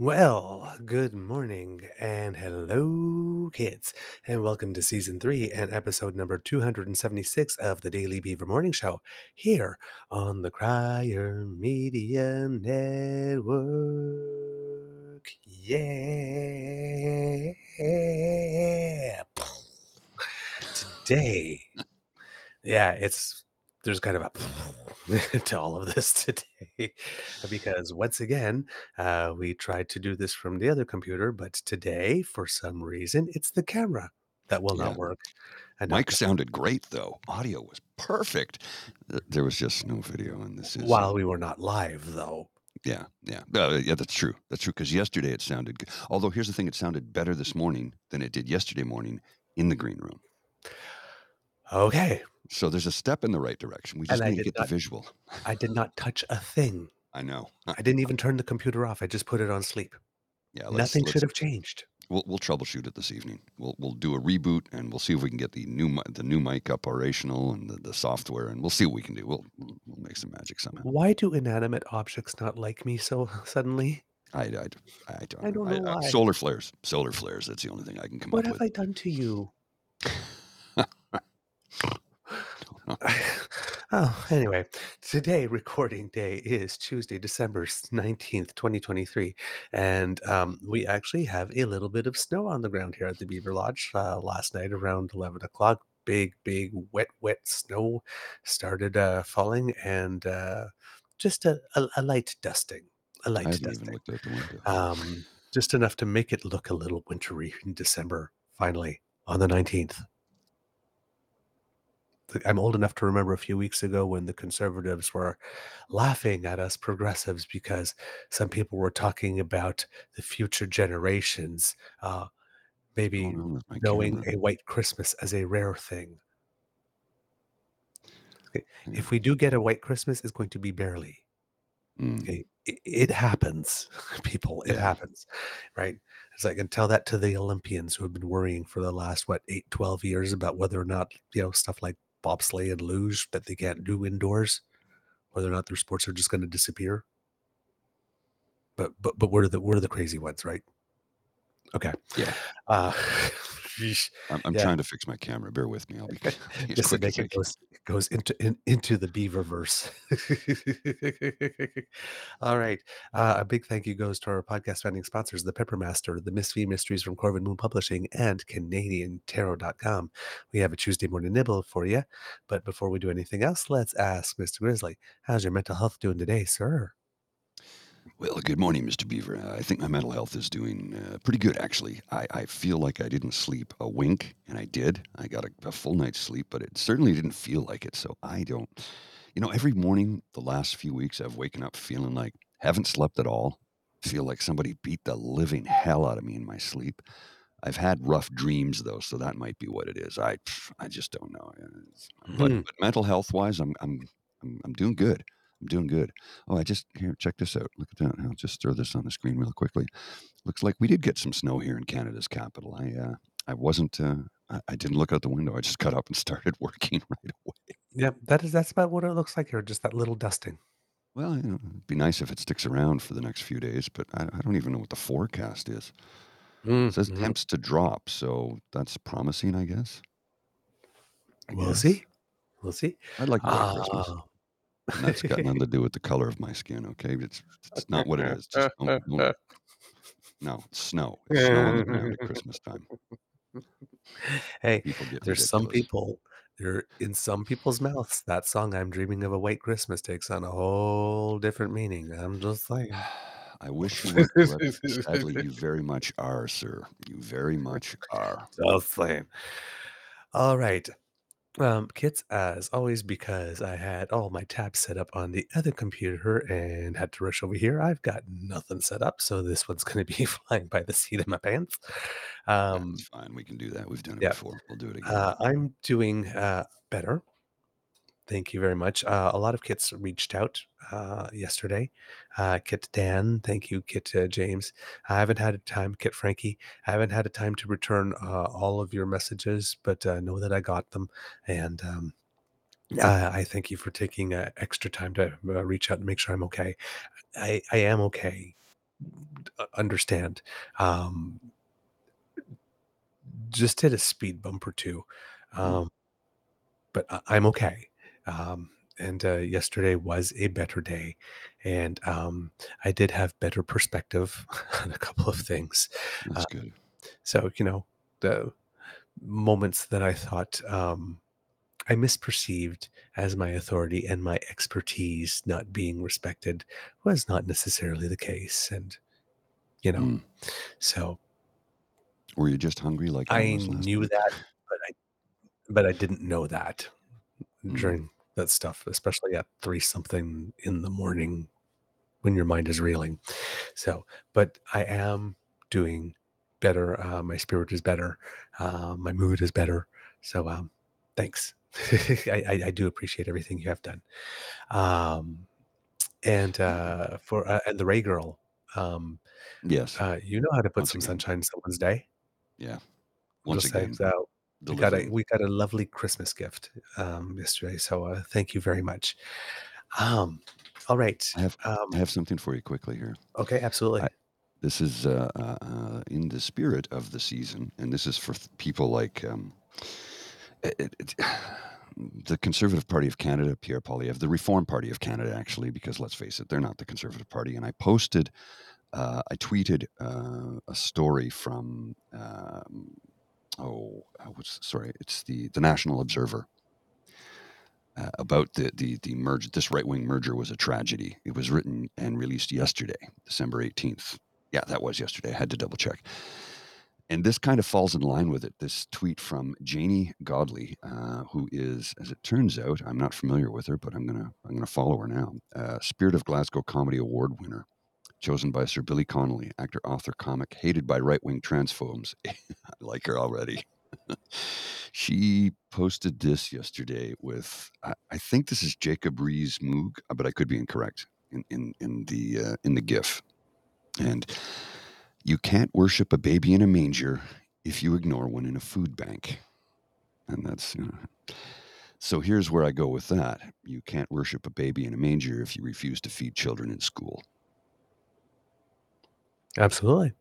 Well, good morning and hello, kids, and welcome to season three and episode number 276 of the Daily Beaver Morning Show here on the Crier Media Network. Yeah. Today, yeah, it's there's kind of a to all of this today because once again uh, we tried to do this from the other computer but today for some reason it's the camera that will Yeah. not work and Mike sounded great though. Audio was perfect. There was just no video, in this is while we were not live though yeah, yeah, uh, yeah. That's true. That's true. Because yesterday it sounded good. Although here's the thing: it sounded better this morning than it did yesterday morning in the green room. Okay So there's a step in the right direction. We And just I need to did get not- the visual. i did not touch a thing I know. I didn't even turn the computer off i just put it on sleep yeah, let's, nothing let's- should have changed We'll, we'll troubleshoot it this evening. We'll we'll do a reboot and we'll see if we can get the new mi- the new mic operational and the, the software and we'll see what we can do. We'll we'll we'll make some magic somehow. why do inanimate objects not like me so suddenly I, I, I don't, I don't know uh, why. solar flares. Solar flares. That's the only thing I can come what up have with. i done to you oh, anyway, today recording day is Tuesday, December 19th, 2023. And um, we actually have a little bit of snow on the ground here at the Beaver Lodge. Uh, last night around 11 o'clock, big, big, wet, wet snow started uh, falling and uh, just a, a, a light dusting. A light dusting even looked out the window. um, just enough to make it look a little wintry in December, finally, on the 19th. I'm old enough to remember a few weeks ago when the conservatives were laughing at us progressives because some people were talking about the future generations, uh, maybe on with my knowing a white Christmas as a rare thing. Okay. If we do get a white Christmas, it's going to be barely. Mm, Okay, it, it happens, people. It Yeah. happens, right? It's like, and tell that to the Olympians who have been worrying for the last, what, eight, 12 years about whether or not, you know, stuff like bobsleigh and luge that they can't do indoors, whether or not their sports are just going to disappear. But, but, but we're the, we're the crazy ones, right? Okay. Yeah. Uh. I'm, I'm yeah. trying to fix my camera. Bear with me. I'll be, I'll be as just to make it goes, goes into in, into the beaver verse. All right. Uh, a big thank you goes to our podcast founding sponsors, the Peppermaster, the Miss V Mysteries from Corvid Moon Publishing, and CanadianTarot.com. We have a Tuesday morning nibble for you. But before we do anything else, let's ask Mr. Grizzly, how's your mental health doing today, sir? Well, good morning, Mr. Beaver. Uh, I think my mental health is doing uh, pretty good, actually. I, I feel like I didn't sleep a wink, and I did. I got a, a full night's sleep, but it certainly didn't feel like it. So I don't, you know, every morning the last few weeks, I've waken up feeling like haven't slept at all. Feel like somebody beat the living hell out of me in my sleep. I've had rough dreams though, so that might be what it is. I I just don't know. But, Hmm. but mental health wise, I'm I'm I'm I'm doing good. I'm doing good. Oh, I just here check this out. Look at that. I'll just throw this on the screen real quickly. Looks like we did get some snow here in Canada's capital. I uh, I wasn't. Uh, I, I didn't look out the window. I just got up and started working right away. Yeah, that is that's about what it looks like here. Just that little dusting. Well, you know, it'd be nice if it sticks around for the next few days, but I, I don't even know what the forecast is. It says temps to drop, so that's promising, I guess. I We'll guess. see. We'll see. I'd like white Christmas, Ah. And that's got nothing to do with the color of my skin. Okay, it's it's not what it is. Just don't, don't no it's snow. It's snow on the ground at Christmas time. hey, there's some ridiculous. people. There in some people's mouths, that song "I'm Dreaming of a White Christmas" takes on a whole different meaning. I'm just saying. I wish you correct. Sadly, you very much are, sir. You very much are. Just saying. All right. Um, kits, as always, because I had all my tabs set up on the other computer and had to rush over here, I've got nothing set up. So this one's going to be flying by the seat of my pants. Um, That's fine. We can do that. We've done it yeah. before. We'll do it again. uh, I'm doing uh, better. Thank you very much. Uh, a lot of kits reached out uh, yesterday. Uh, Kit Dan, thank you, Kit uh, James. I haven't had a time, Kit Frankie. I haven't had a time to return uh, all of your messages, but uh, know that I got them, and um, I thank you for taking uh, extra time to uh, reach out and make sure I'm okay. I, I am okay. Understand. Um, just hit a speed bump or two, Mhm. um, but I, I'm okay. Um, and uh, yesterday was a better day, and um, I did have better perspective on a couple of things. That's good. So you know, the moments that I thought um, I misperceived as my authority and my expertise not being respected was not necessarily the case, and you know, Mm. so Were you just hungry like I I was last knew that, but I but I didn't know that Mm. during that stuff, especially at three something in the morning when your mind is reeling. So, but I am doing better. Uh, my spirit is better. Uh, my mood is better. So, um, thanks. I, I, I do appreciate everything you have done. Um, and uh, for uh, and the Ray girl, um, Yes. uh, you know how to put Once some again. sunshine in someone's day. Yeah. Once just again, So we got a we got a lovely Christmas gift um, yesterday. So uh, thank you very much. Um, all right. I have Um, I have something for you quickly here. okay, absolutely. I, this is uh, uh, uh, in the spirit of the season, and this is for th- people like um, it, it, it- the Conservative Party of Canada, Pierre Poilievre, the Reform Party of Canada, actually, because let's face it, they're not the Conservative Party. And I posted, uh, I tweeted uh, a story from, um, oh, what's sorry, it's the the National Observer. Uh, about the the the merge, this right wing merger was a tragedy. It was written and released yesterday, December eighteenth. Yeah, that was yesterday. I had to double check. And this kind of falls in line with it. This tweet from Janey Godley, uh, who is, as it turns out, I'm not familiar with her, but I'm gonna I'm gonna follow her now. Uh, Spirit of Glasgow Comedy Award winner, chosen by Sir Billy Connolly, actor, author, comic, hated by right wing transphobes. I like her already. she posted this yesterday with I, I think this is Jacob Rees Mogg, but I could be incorrect in in in the uh, in the GIF. And you can't worship a baby in a manger if you ignore one in a food bank. And that's you know, so. Here's where I go with that. You can't worship a baby in a manger if you refuse to feed children in school. Absolutely.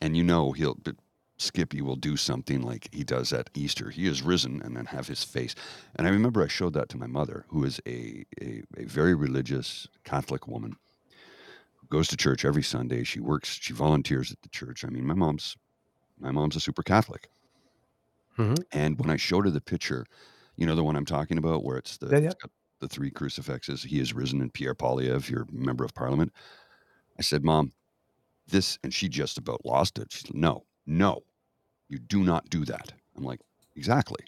and you know he'll but Skippy will do something like he does at Easter. He is risen and then have his face. And I remember I showed that to my mother, who is a, a, a very religious Catholic woman who goes to church every Sunday. She works, she volunteers at the church. I mean, my mom's my mom's a super Catholic. Mhm. And when I showed her the picture, you know the one I'm talking about, where it's the Yeah, yeah. the three crucifixes. He is risen, and Pierre Poilievre, your member of Parliament. I said, "Mom, this," and she just about lost it. She's like, "No, no, you do not do that." I'm like, "Exactly.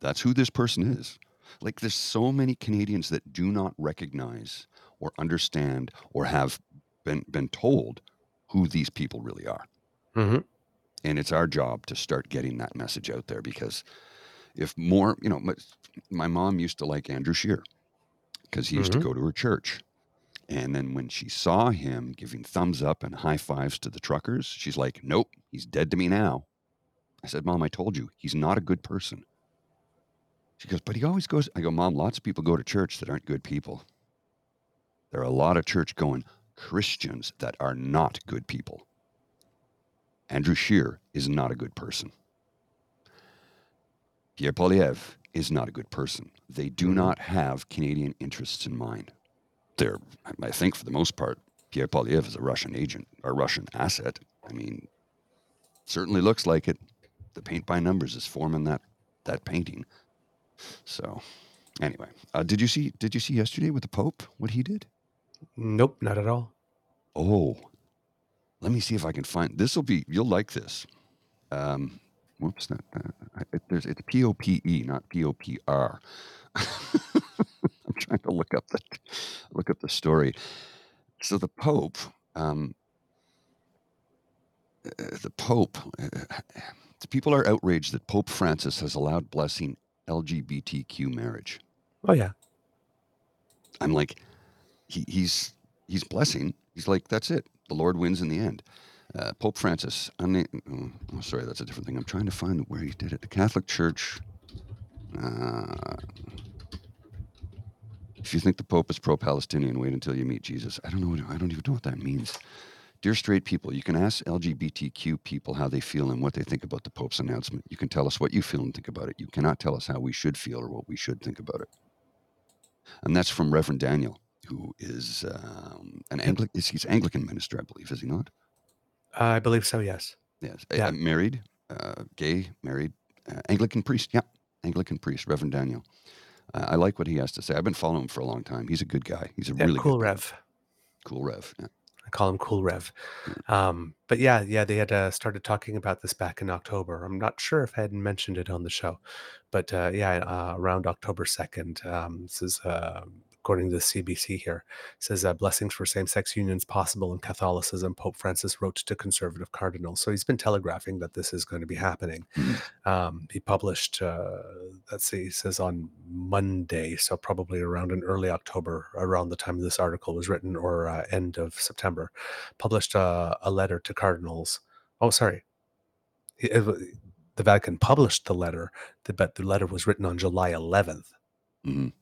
That's who this person is." Like, there's so many Canadians that do not recognize or understand or have been been told who these people really are. hmm And it's our job to start getting that message out there because if more, you know, my, my mom used to like Andrew Scheer because he used Mhm. to go to her church. And then when she saw him giving thumbs up and high fives to the truckers, she's like, nope, he's dead to me now. I said, Mom, I told you, he's not a good person. She goes, but he always goes. I go, Mom, lots of people go to church that aren't good people. There are a lot of church going Christians that are not good people. Andrew Scheer is not a good person. Pierre Poilievre is not a good person. They do not have Canadian interests in mind. They're, I think, for the most part, Pierre Poilievre is a Russian agent, a Russian asset. I mean, certainly looks like it. The paint by numbers is forming that that painting. So, anyway, uh, did you see? Did you see yesterday with the Pope what he did? Nope, not at all. Oh, let me see if I can find. This will be. You'll like this. Um, whoops, not, uh, it, there's it's P O P E, not P O P R. Trying to look up the look up the story. So the Pope, um, uh, the Pope, uh, people are outraged that Pope Francis has allowed blessing LGBTQ marriage. Oh yeah. I'm like, he, he's he's blessing. He's like, that's it. The Lord wins in the end. Uh, Pope Francis. I'm, oh, sorry, that's a different thing. I'm trying to find where he did it. The Catholic Church. Uh, if you think the Pope is pro-Palestinian, wait until you meet Jesus. I don't know. What, I don't even know what that means. Dear straight people, you can ask LGBTQ people how they feel and what they think about the Pope's announcement. You can tell us what you feel and think about it. You cannot tell us how we should feel or what we should think about it. And that's from Reverend Daniel, who is um, an Anglican. He's Anglican minister, I believe, is he not? I believe so. Yes. Yes, Yeah. uh, married, uh, gay, married, uh, Anglican priest. Yeah, Anglican priest, Reverend Daniel. I like what he has to say. I've been following him for a long time. He's a good guy. He's a Yeah, really cool. Rev. Cool Rev. Yeah. I call him Cool Rev. Um, but yeah, yeah, they had uh, started talking about this back in October. I'm not sure if I had mentioned it on the show, but uh, yeah, uh, around October 2nd, um, this is uh, according to the CBC here, says uh, blessings for same-sex unions possible in Catholicism. Pope Francis wrote to conservative cardinals, so he's been telegraphing that this is going to be happening. Um, he published, uh, let's see, he says on Monday, so probably around in early October, around the time this article was written, or uh, end of September, published uh, a letter to cardinals. Oh, sorry. He- it the Vatican published the letter, but the letter was written on July 11th Mhm.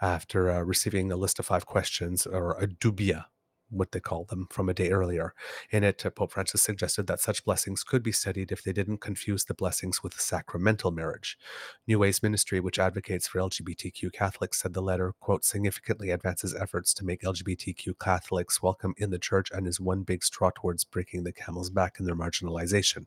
After uh, receiving a list of five questions or a dubia, what they call them, from a day earlier. In it, uh, Pope Francis suggested that such blessings could be studied if they didn't confuse the blessings with sacramental marriage. New Ways Ministry, which advocates for LGBTQ Catholics, said the letter, quote, significantly advances efforts to make LGBTQ Catholics welcome in the church and is one big straw towards breaking the camel's back in their marginalization.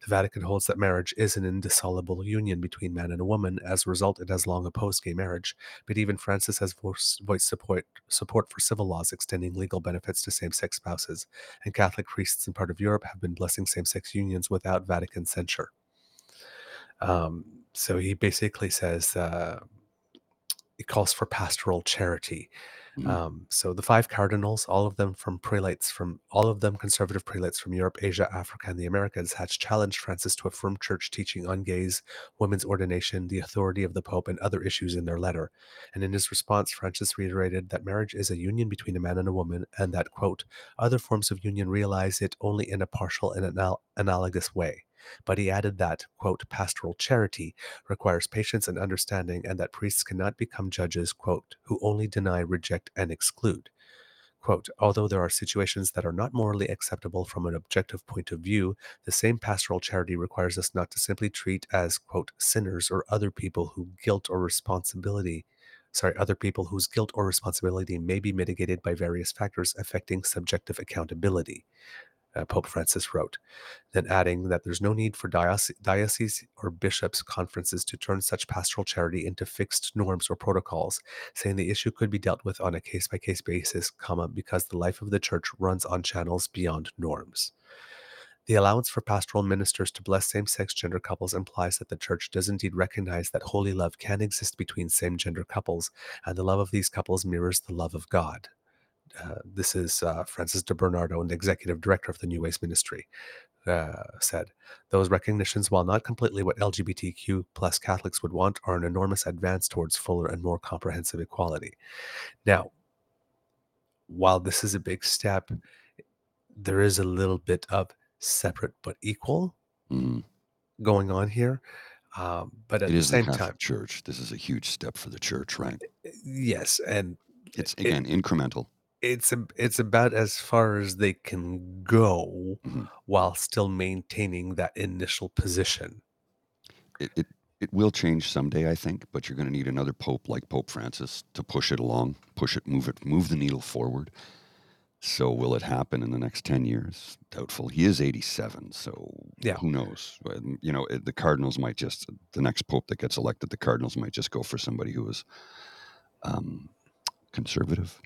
The Vatican holds that marriage is an indissoluble union between man and a woman. As a result, it has long opposed gay marriage. But even Francis has voiced, support, support for civil laws extending legal benefits to same sex spouses. And Catholic priests in part of Europe have been blessing same sex unions without Vatican censure. Um, so he basically says uh, he calls for pastoral charity. Mhm. Um, so the five cardinals, all of them from prelates from all of them conservative prelates from Europe, Asia, Africa, and the Americas, had challenged Francis to affirm church teaching on gays, women's ordination, the authority of the Pope, and other issues in their letter. And in his response, Francis reiterated that marriage is a union between a man and a woman, and that quote other forms of union realize it only in a partial and anal- analogous way. But he added that, quote, pastoral charity requires patience and understanding, and that priests cannot become judges, quote, who only deny, reject, and exclude. Quote, although there are situations that are not morally acceptable from an objective point of view, the same pastoral charity requires us not to simply treat as, quote, sinners or other people who guilt or responsibility, sorry, other people whose guilt or responsibility may be mitigated by various factors affecting subjective accountability. Uh, Pope Francis wrote, then adding that there's no need for diocese, diocese or bishops' conferences to turn such pastoral charity into fixed norms or protocols, saying the issue could be dealt with on a case by case basis, comma, because the life of the church runs on channels beyond norms. The allowance for pastoral ministers to bless same sex gender couples implies that the church does indeed recognize that holy love can exist between same gender couples, and the love of these couples mirrors the love of God. Uh, this is uh, Francis de Bernardo, the executive director of the New Ways Ministry, uh, said those recognitions, while not completely what LGBTQ plus Catholics would want, are an enormous advance towards fuller and more comprehensive equality. Now, while this is a big step, there is a little bit of separate but equal Mm. going on here. Um, but at It the the same Catholic time, Church. This is a huge step for the church, right? yes, and It's it, again incremental. It's a, it's about as far as they can go Mhm. while still maintaining that initial position. It, it it will change someday, I think, but you're going to need another pope like Pope Francis to push it along, push it, move it, move the needle forward. So will it happen in the next 10 years? Doubtful. He is 87, so Yeah. who knows? You know, it- the Cardinals might just the next pope that gets elected, the Cardinals might just go for somebody who is um, conservative.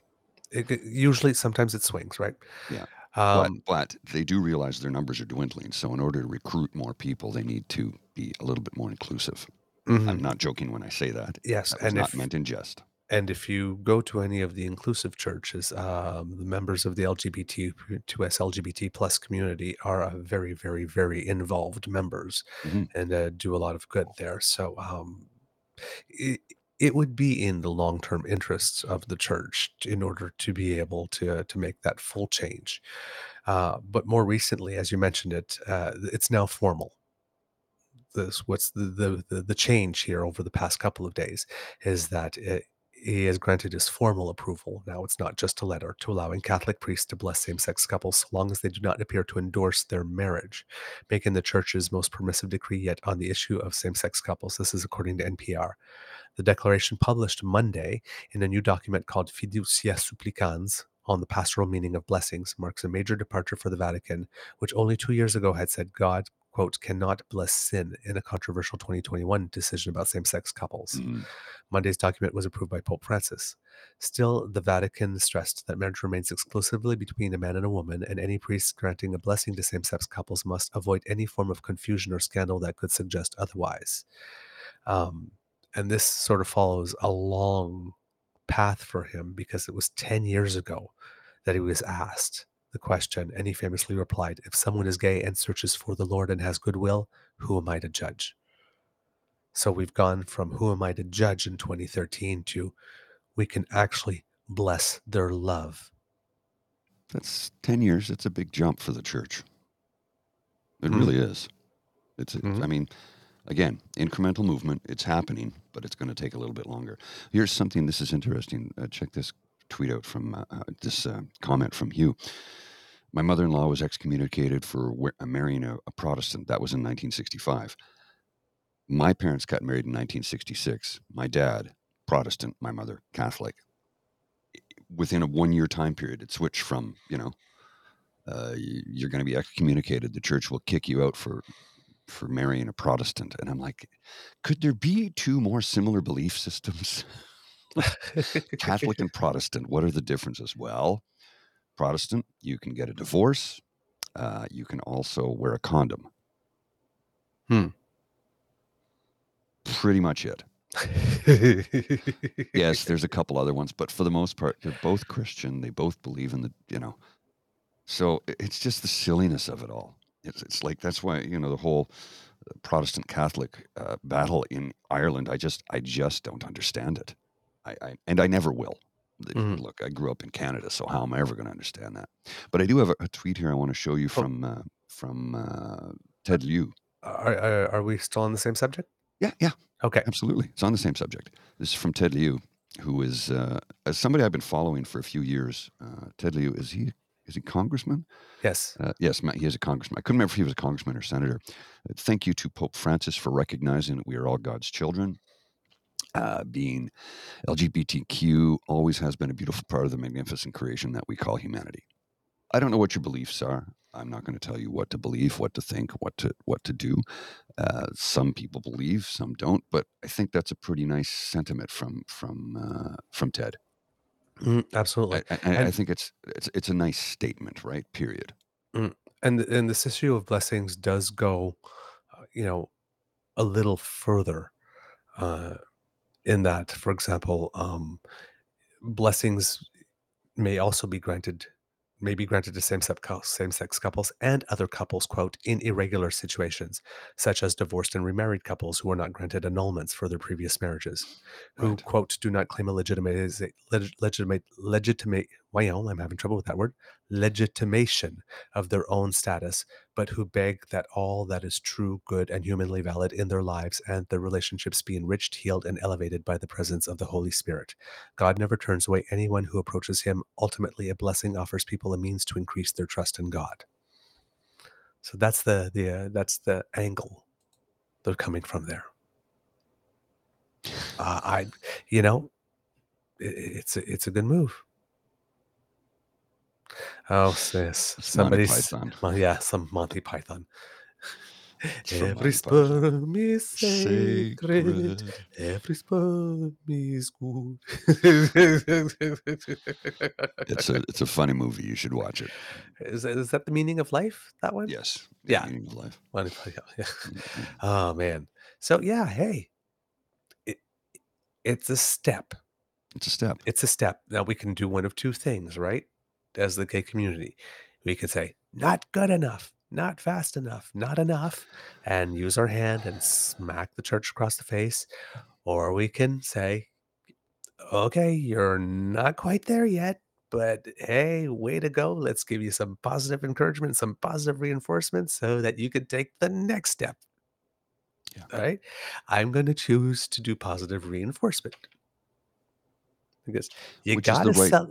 It, it- usually, sometimes it swings, right? Yeah. Um, but but they do realize their numbers are dwindling. So in order to recruit more people, they need to be a little bit more inclusive. mhm. I'm not joking when I say that. Yes, That and not if meant in jest. and if you go to any of the inclusive churches, um, the members of the LGBT2S LGBT plus community are a very, very, very involved members Mhm. and uh, do a lot of good there. So um, it, it would be in the long term interests of the church in order to be able to to make that full change. Uh, but more recently, as you mentioned it, uh, it's now formal this what's the, the the the change here over the past couple of days is that it, he has granted his formal approval. Now it's not just a letter to allowing Catholic priests to bless same-sex couples so long as they do not appear to endorse their marriage, making the church's most permissive decree yet on the issue of same-sex couples. This is according to NPR. The declaration published Monday in a new document called Fiducia Supplicans on the pastoral meaning of blessings marks a major departure for the Vatican, which only two years ago had said God, quote, cannot bless sin in a controversial 2021 decision about same sex couples. Mhm. Monday's document was approved by Pope Francis. Still, the Vatican stressed that marriage remains exclusively between a man and a woman, and any priest granting a blessing to same sex couples must avoid any form of confusion or scandal that could suggest otherwise. Um, and this sort of follows a long path for him because it was 10 years ago that he was asked the question, and he famously replied, If someone is gay and searches for the Lord and has goodwill, who am I to judge? So we've gone from who am I to judge in 2013 to we can actually bless their love. That's 10 years. It's a big jump for the church. It Mhm. really is. It's, Mhm. I mean, again, incremental movement. It's happening, but it's going to take a little bit longer. Here's something. This is interesting. Uh, check this tweet out from uh, uh, this uh, comment from Hugh. My mother-in-law was excommunicated for uh, marrying a, a Protestant. That was in 1965. My parents got married in 1966. My dad, Protestant. My mother, Catholic. Within a one-year time period, it switched from you know, uh, you're going to be excommunicated. The church will kick you out for for marrying a Protestant. And I'm like, could there be two more similar belief systems? Catholic and Protestant. What are the differences? Well, Protestant, you can get a divorce. Uh, you can also wear a condom. Hmm. Pretty much it. Yes, there's a couple other ones, but for the most part, they're both Christian. They both believe in the, you know. So it's just the silliness of it all. It's, it's like that's why you know the whole uh, Protestant Catholic uh, battle in Ireland. I just I just don't understand it. I, I and I never will. Mhm. Look, I grew up in Canada, so how am I ever going to understand that? But I do have a, a tweet here I want to show you from uh, from uh, Ted Lieu. are, are, are we still on the same subject? Yeah, yeah, Okay. Absolutely. It's on the same subject. This is from Ted Lieu, who is uh, somebody I've been following for a few years. Uh, Ted Lieu, is he is he congressman? Yes. Uh, yes, ma- he is a congressman. I couldn't remember if he was a congressman or senator. Uh, thank you to Pope Francis for recognizing that we are all God's children. Uh, being LGBTQ always has been a beautiful part of the magnificent creation that we call humanity. I don't know what your beliefs are. I'm not going to tell you what to believe, what to think, what to what to do. Uh, some people believe, some don't. But I think that's a pretty nice sentiment from from uh, from Ted. Mm, absolutely. I, I, I think it's it's it's a nice statement, right? Period. and and this issue of blessings does go uh, you know a little further uh in that for example um blessings may also be granted may be granted to same-sex cou- same-sex couples and other couples quote in irregular situations such as divorced and remarried couples who are not granted annulments for their previous marriages who Right. quote do not claim a legitimate leg- legitimate legitimate well i'm having trouble with that word legitimation of their own status but who beg that all that is true good and humanly valid in their lives and their relationships be enriched healed and elevated by the presence of the holy spirit. God never turns away anyone who approaches him. Ultimately a blessing offers people a means to increase their trust in god. So that's the the uh, that's the angle they're coming from there. Uh, i you know i- i- it's a, it's a good move oh sis It's Monty somebody's well, yeah some monty python every sperm is sacred Sacred. every sperm is good It's a it's a funny movie. You should watch it. is, that- is that the meaning of life that one Yes. Yeah. Meaning of life. Yeah. Mhm. oh man so yeah hey it, it's a step It's a step. it's a step. Now we can do one of two things, right? As the gay community, we could say, not good enough, not fast enough, not enough, and use our hand and smack the church across the face. Or we can say, okay, you're not quite there yet, but hey, way to go. Let's give you some positive encouragement, some positive reinforcement so that you can take the next step. Yeah. All right. I'm going to choose to do positive reinforcement because you got to right- sell.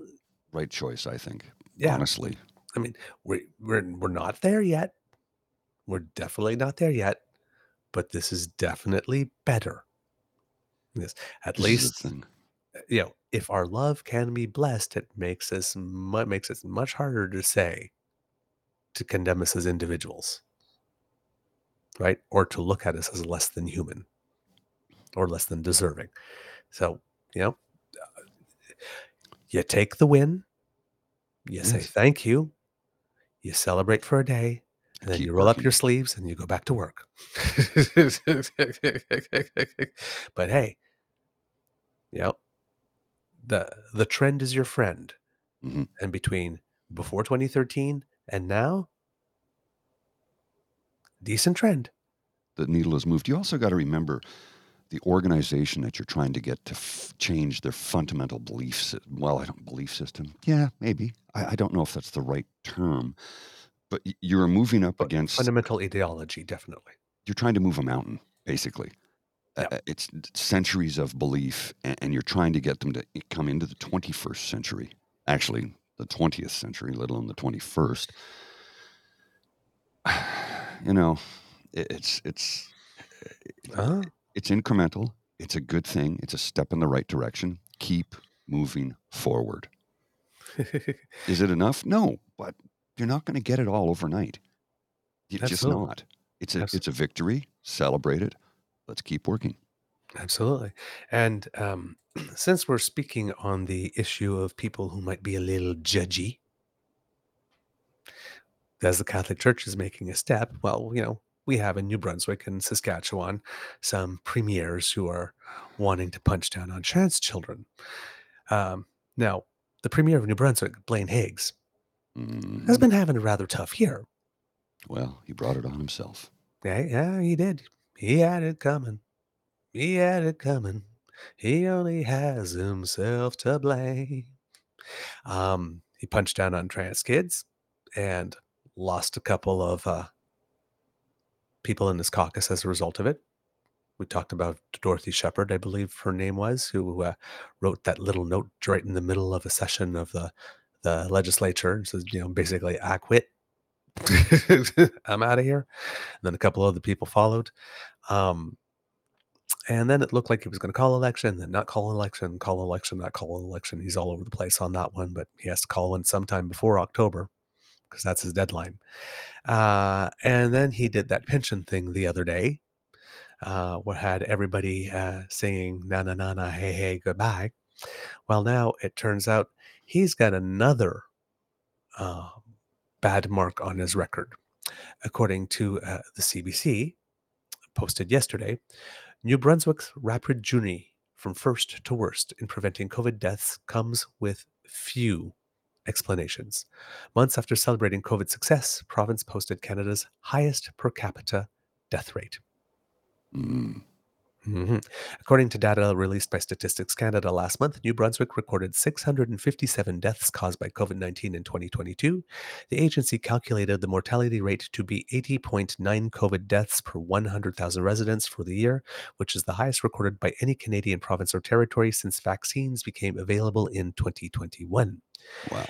Right choice, I think. Yeah. Honestly. I mean, we're we're we're not there yet. We're definitely not there yet, but this is definitely better. Yes, at This least thing. you know, if our love can be blessed, it makes us mu- makes it much harder to say to condemn us as individuals, right? Or to look at us as less than human or less than deserving. So you know, uh, you take the win, you say thank you, you celebrate for a day, and then Keep you roll up your sleeves and you go back to work. but hey, you know, the the trend is your friend. Mhm. And between before 2013 and now, decent trend. The needle has moved. You also got to remember the organization that you're trying to get to f- change their fundamental beliefs. Well, I don't belief system. Yeah, maybe. I, I don't know if that's the right term, but you're moving up But against. fundamental ideology, definitely. You're trying to move a mountain, basically. Uh, Yeah. uh, it's centuries of belief, and, and you're trying to get them to come into the 21st century. Actually, the 20th century, let alone the 21st. You know, it, it's it's Oh, it's incremental. It's a good thing. It's a step in the right direction. Keep moving forward. Is it enough? No, but you're not going to get it all overnight. You're just Absolutely. not. It's a Abs- it's a victory. Celebrate it. Let's keep working. Absolutely. And um, since we're speaking on the issue of people who might be a little judgy, as the Catholic Church is making a step, well, you know, we have in New Brunswick and Saskatchewan some premiers who are wanting to punch down on trans children. Um, now, the premier of New Brunswick, Blaine Higgs, has Mhm. been having a rather tough year. Well, he brought it on himself. Yeah, yeah, he did. He had it coming. He had it coming. He only has himself to blame. Um, he punched down on trans kids and lost a couple of uh, people in this caucus as a result of it. We talked about Dorothy Shephard, I believe her name was, who uh, wrote that little note right in the middle of a session of the the legislature. says, you know, basically, I quit. I'm out of here. And then a couple other people followed. Um, and then it looked like he was going to call election, then not call election, call election, not call election. He's all over the place on that one, but he has to call one sometime before October because that's his deadline. Uh, and then he did that pension thing the other day, uh, what had everybody uh, singing na na na na hey hey goodbye. Well, now it turns out he's got another uh, bad mark on his record, according to uh, the CBC posted yesterday. New Brunswick's rapid journey from first to worst in preventing COVID deaths comes with few explanations. Months after celebrating COVID success, province posted Canada's highest per capita death rate. Mm. Mhm. According to data released by Statistics Canada last month, New Brunswick recorded 657 deaths caused by COVID 19 in 2022. The agency calculated the mortality rate to be 80.9 COVID deaths per 100,000 residents for the year, which is the highest recorded by any Canadian province or territory since vaccines became available in 2021. Wow.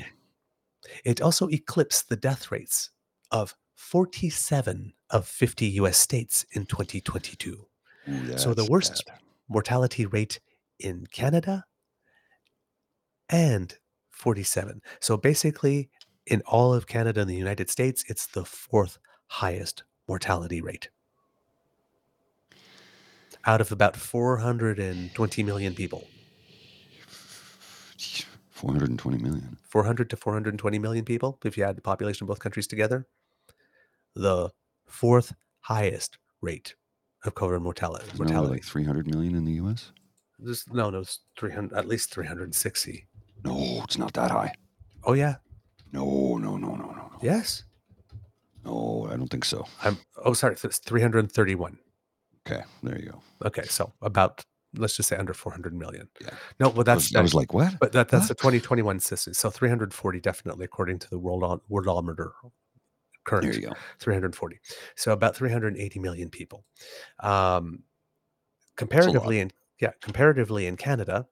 It also eclipsed the death rates of 47 of 50 US states in 2022. Ooh, So the that's worst bad. mortality rate in Canada and 47. So basically, in all of Canada and the United States, it's the fourth highest mortality rate out of about 420 million people. 420 million. 400 to 420 million people, if you add the population of both countries together, the fourth highest rate of COVID mortality. Isn't mortality. like 300 million in the US? This, no, no, it's 300, at least 360. No, it's not that high. Oh, yeah. No, no, no, no, no, no. Yes. No, I don't think so. I'm, oh, sorry. It's 331. Okay, there you go. Okay. So about, let's just say under 400 million. Yeah. No, well, I that's, was, I was like, what? but that, that's the what? 2021 system. So 340 definitely, according to the world worldometer current. There you go. 340 so about 380 million people um comparatively in yeah comparatively in canada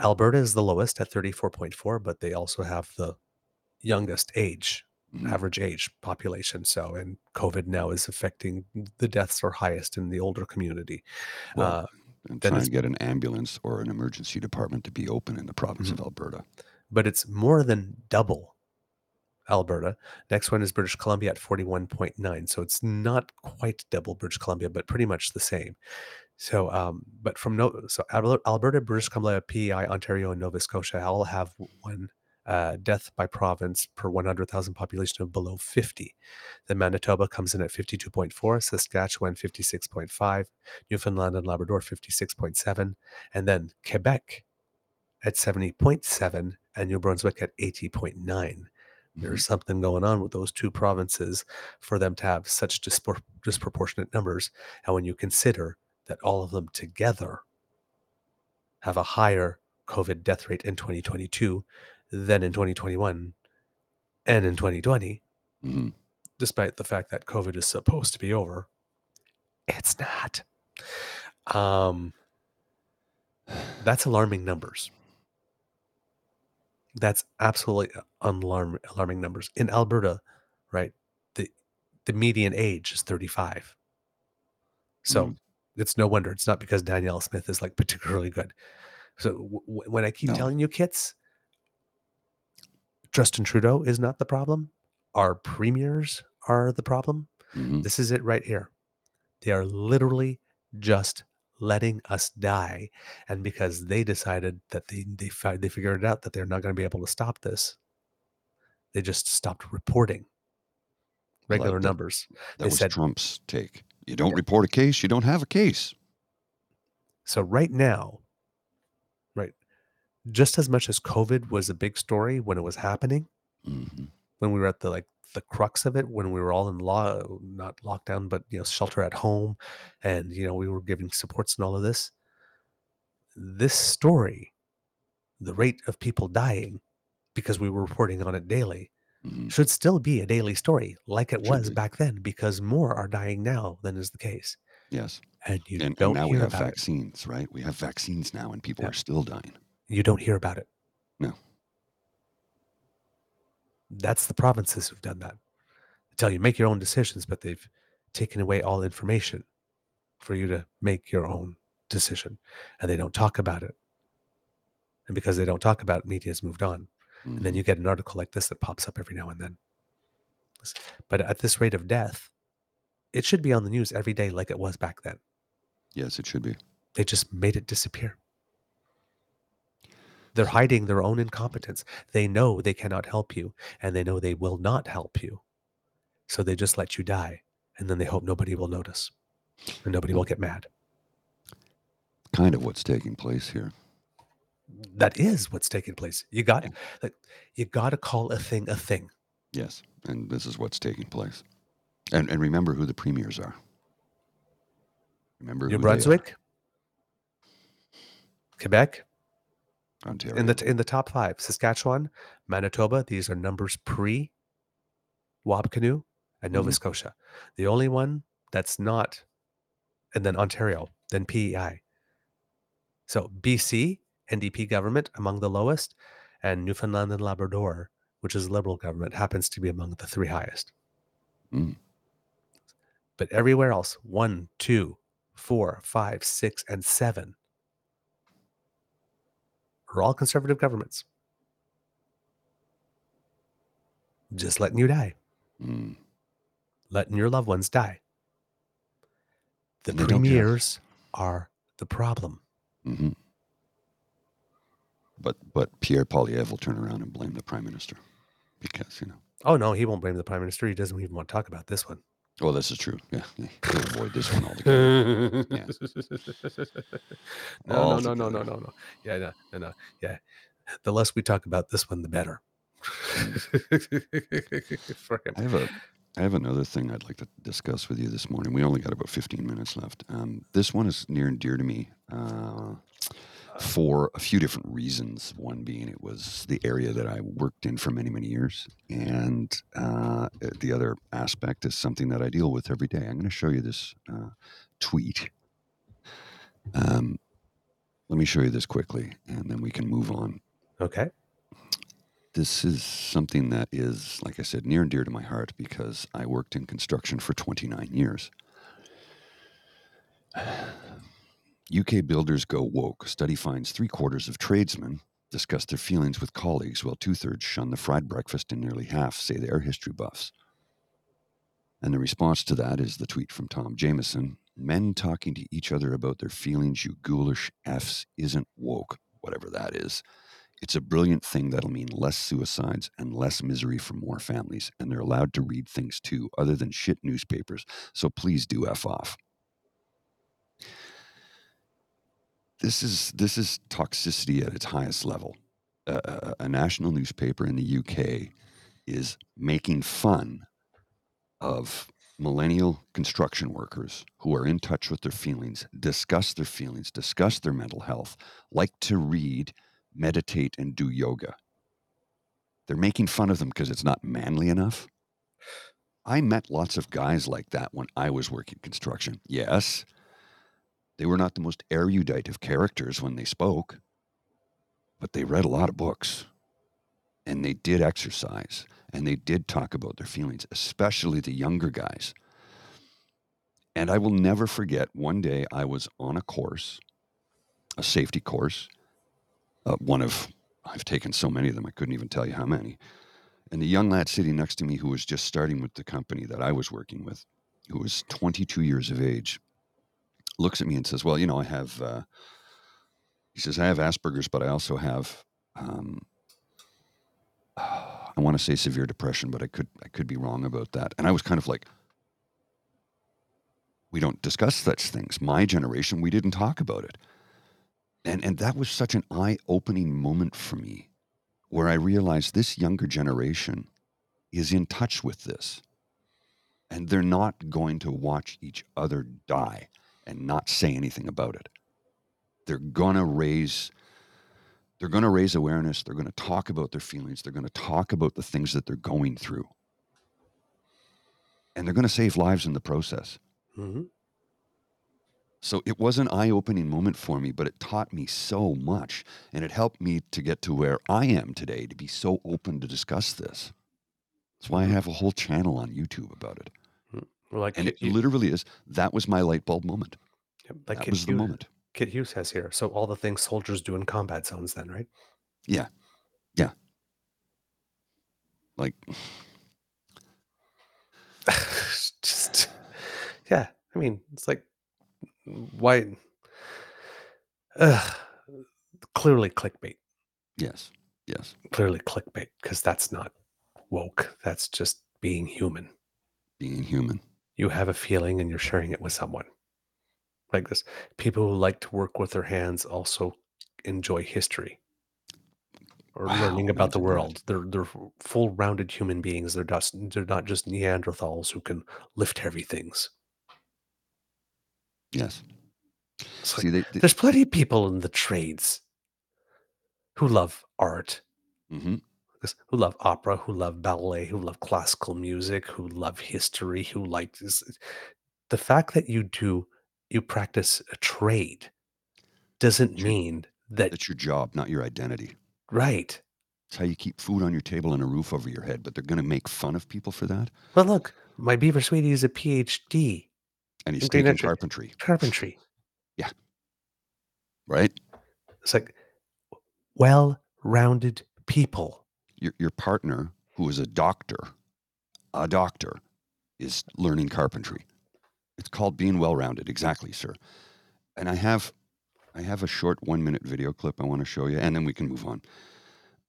alberta is the lowest at 34.4 but they also have the youngest age Mhm. average age population so and covid now is affecting the deaths are highest in the older community Well, uh, and then try it's- get an ambulance or an emergency department to be open in the province Mhm. of Alberta. but it's more than double Alberta. Next one is British Columbia at 41.9. So it's not quite double British Columbia, but pretty much the same. So, um, but from no, so Alberta, British Columbia, PEI, Ontario, and Nova Scotia all have one uh, death by province per 100,000 population of below 50. Then Manitoba comes in at 52.4, Saskatchewan 56.5, Newfoundland and Labrador 56.7, and then Quebec at 70.7 and New Brunswick at 80.9. There's something going on with those two provinces for them to have such dispor- disproportionate numbers. And when you consider that all of them together have a higher COVID death rate in 2022 than in 2021 and in 2020, Mhm. despite the fact that COVID is supposed to be over, it's not. Um, that's alarming numbers. That's absolutely alarm, alarming numbers. In Alberta, right, the the median age is 35. So Mhm. it's no wonder. It's not because Danielle Smith is like particularly good. So w- when I keep No. telling you, kits, Justin Trudeau is not the problem. Our premiers are the problem. Mhm. This is it right here. They are literally just letting us die. And because they decided that they they they figured out that they're not going to be able to stop this, they just stopped reporting regular that- numbers. That They was said- Trump's take. You don't report a case, you don't have a case. So right now, right, just as much as COVID was a big story when it was happening, Mhm. when we were at the like the crux of it when we were all in law not lockdown but you know shelter at home and you know we were giving supports and all of this this story the rate of people dying because we were reporting on it daily Mhm. should still be a daily story like it Should was be. back then because more are dying now than is the case Yes. and you And, and don't now we have about it vaccines, right? We have vaccines now and people Yeah. are still dying. you don't hear about it No. That's the provinces who've done that. They tell you make your own decisions but they've taken away all information for you to make your own decision and they don't talk about it. And because they don't talk about it media's moved on. And then Mhm. you get an article like this that pops up every now and then. But at this rate of death it should be on the news every day like it was back then. Yes, it should be. they just made it disappear they're hiding their own incompetence they know they cannot help you and they know they will not help you so they just let you die and then they hope nobody will notice and nobody will get mad Kind of what's taking place here. that is what's taking place. You got like, you got to call a thing a thing. Yes, and this is what's taking place. And and remember who the premiers are. Remember New who they are. Brunswick, Quebec, Ontario. in the in the top five. Saskatchewan, Manitoba. These are numbers pre Wab Kinew and Nova Mhm. Scotia. The only one that's not, and then Ontario, then PEI. So BC NDP government among the lowest, and Newfoundland and Labrador, which is Liberal government, happens to be among the three highest. Mm. But everywhere else, one, two, four, five, six, and seven are all conservative governments. Just letting you die, Mm. letting your loved ones die. The they premiers are the problem. hmm But but Pierre Poilievre will turn around and blame the prime minister because you know. Oh no, he won't blame the prime minister. He doesn't even want to talk about this one. Well, this is true. Yeah, yeah. avoid this one altogether. no, no, All no, no, no, together. no, no. Yeah, no, no, no. Yeah. The less we talk about this one, the better. I have a I have another thing I'd like to discuss with you this morning. We only got about 15 minutes left. Um, this one is near and dear to me uh, for a few different reasons. One being it was the area that I worked in for many, many years. And uh, the other aspect is something that I deal with every day. I'm going to show you this uh, tweet. Um, let me show you this quickly, and then we can move on Okay. this is something that is, like I said, near and dear to my heart because I worked in construction for 29 years. UK builders go woke. Study finds three quarters of tradesmen discuss their feelings with colleagues, while two thirds shun the fried breakfast, and nearly half say they are history buffs. And the response to that is the tweet from Tom Jameson Men talking to each other about their feelings, you ghoulish Fs, isn't woke, whatever that is. It's a brilliant thing that'll mean less suicides and less misery for more families, and they're allowed to read things too, other than shit newspapers. So please do f off. This is this is toxicity at its highest level. Uh, a, a national newspaper in the UK is making fun of millennial construction workers who are in touch with their feelings, discuss their feelings, discuss their mental health, like to read meditate and do yoga. They're making fun of them because it's not manly enough. I met lots of guys like that when I was working construction. Yes, they were not the most erudite of characters when they spoke, but they read a lot of books and they did exercise and they did talk about their feelings, especially the younger guys. And I will never forget one day I was on a course, a safety course, uh, one of I've taken so many of them I couldn't even tell you how many. And the young lad sitting next to me who was just starting with the company that I was working with, who was 22 years of age, looks at me and says, "Well, you know, I have," uh, he says, "I have Asperger's, but I also have." Um, I want to say severe depression, but I could I could be wrong about that. And I was kind of like, we don't discuss such things. My generation, we didn't talk about it and and that was such an eye-opening moment for me where i realized this younger generation is in touch with this and they're not going to watch each other die and not say anything about it they're going to raise they're going to raise awareness they're going to talk about their feelings they're going to talk about the things that they're going through and they're going to save lives in the process Mhm. So it was an eye opening moment for me, but it taught me so much. And it helped me to get to where I am today to be so open to discuss this. That's why I have a whole channel on YouTube about it. Like And Kit, it Hugh- literally is that was my light bulb moment. yep, like That Kit was the moment. Kit Hughes has here. So all the things soldiers do in combat zones, then, right? Yeah. Yeah. Like, Just, yeah. I mean, it's like, why? Ugh, clearly clickbait. yes, yes, Clearly clickbait, because that's not woke. That's just being human. being human. You have a feeling and you're sharing it with someone. Like this, people who like to work with their hands also enjoy history or Wow, learning about the world. They're they're full rounded human beings. They're just they're not just Neanderthals who can lift heavy things. Yes. See, like, they, they there's plenty of people in the trades who love art, mhm. Who love opera, who love ballet, who love classical music, who love history, who like this. Uh, the fact that you do you practice a trade doesn't Sure. mean that it's your job, not your identity. right. It's how you keep food on your table and a roof over your head, but they're going to make fun of people for that. Well, look, my beaver sweetie is a PhD And he's taking entry carpentry, Yeah. right? It's like well-rounded people. Your, your partner, who is a doctor, a doctor, is learning carpentry. It's called being well-rounded. Exactly, sir. And I have, I have a short one-minute video clip I want to show you, and then we can move on.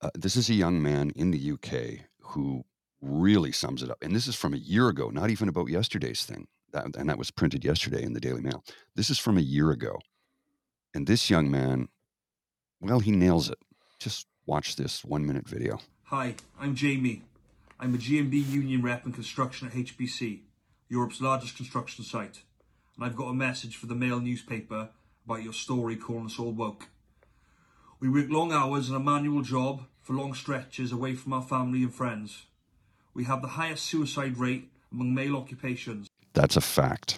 Uh, this is a young man in the UK who really sums it up. And this is from a year ago, not even about yesterday's thing. That, and that was printed yesterday in the Daily Mail. This is from a year ago. And this young man, well, he nails it. Just watch this one minute video. Hi, I'm Jamie. I'm a GMB union rep in construction at HPC, Europe's largest construction site. And I've got a message for the Mail newspaper about your story calling us all woke. We work long hours in a manual job for long stretches away from our family and friends. We have the highest suicide rate among male occupations. That's a fact.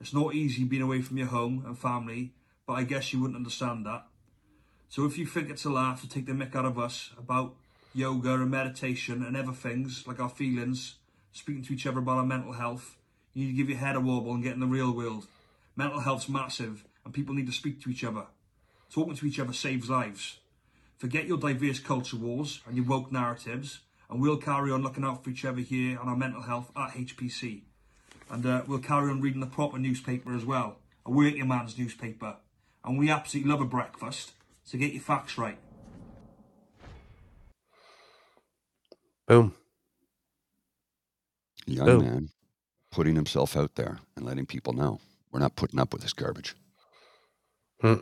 It's not easy being away from your home and family, but I guess you wouldn't understand that. So if you think it's a laugh to take the mick out of us about yoga and meditation and other things like our feelings, speaking to each other about our mental health, you need to give your head a wobble and get in the real world. Mental health's massive and people need to speak to each other. Talking to each other saves lives. Forget your diverse culture wars and your woke narratives, and we'll carry on looking out for each other here on our mental health at HPC. And uh, we'll carry on reading the proper newspaper as well, a working man's newspaper. And we absolutely love a breakfast, so get your facts right. Boom. Young Boom. man putting himself out there and letting people know we're not putting up with this garbage. Hmm.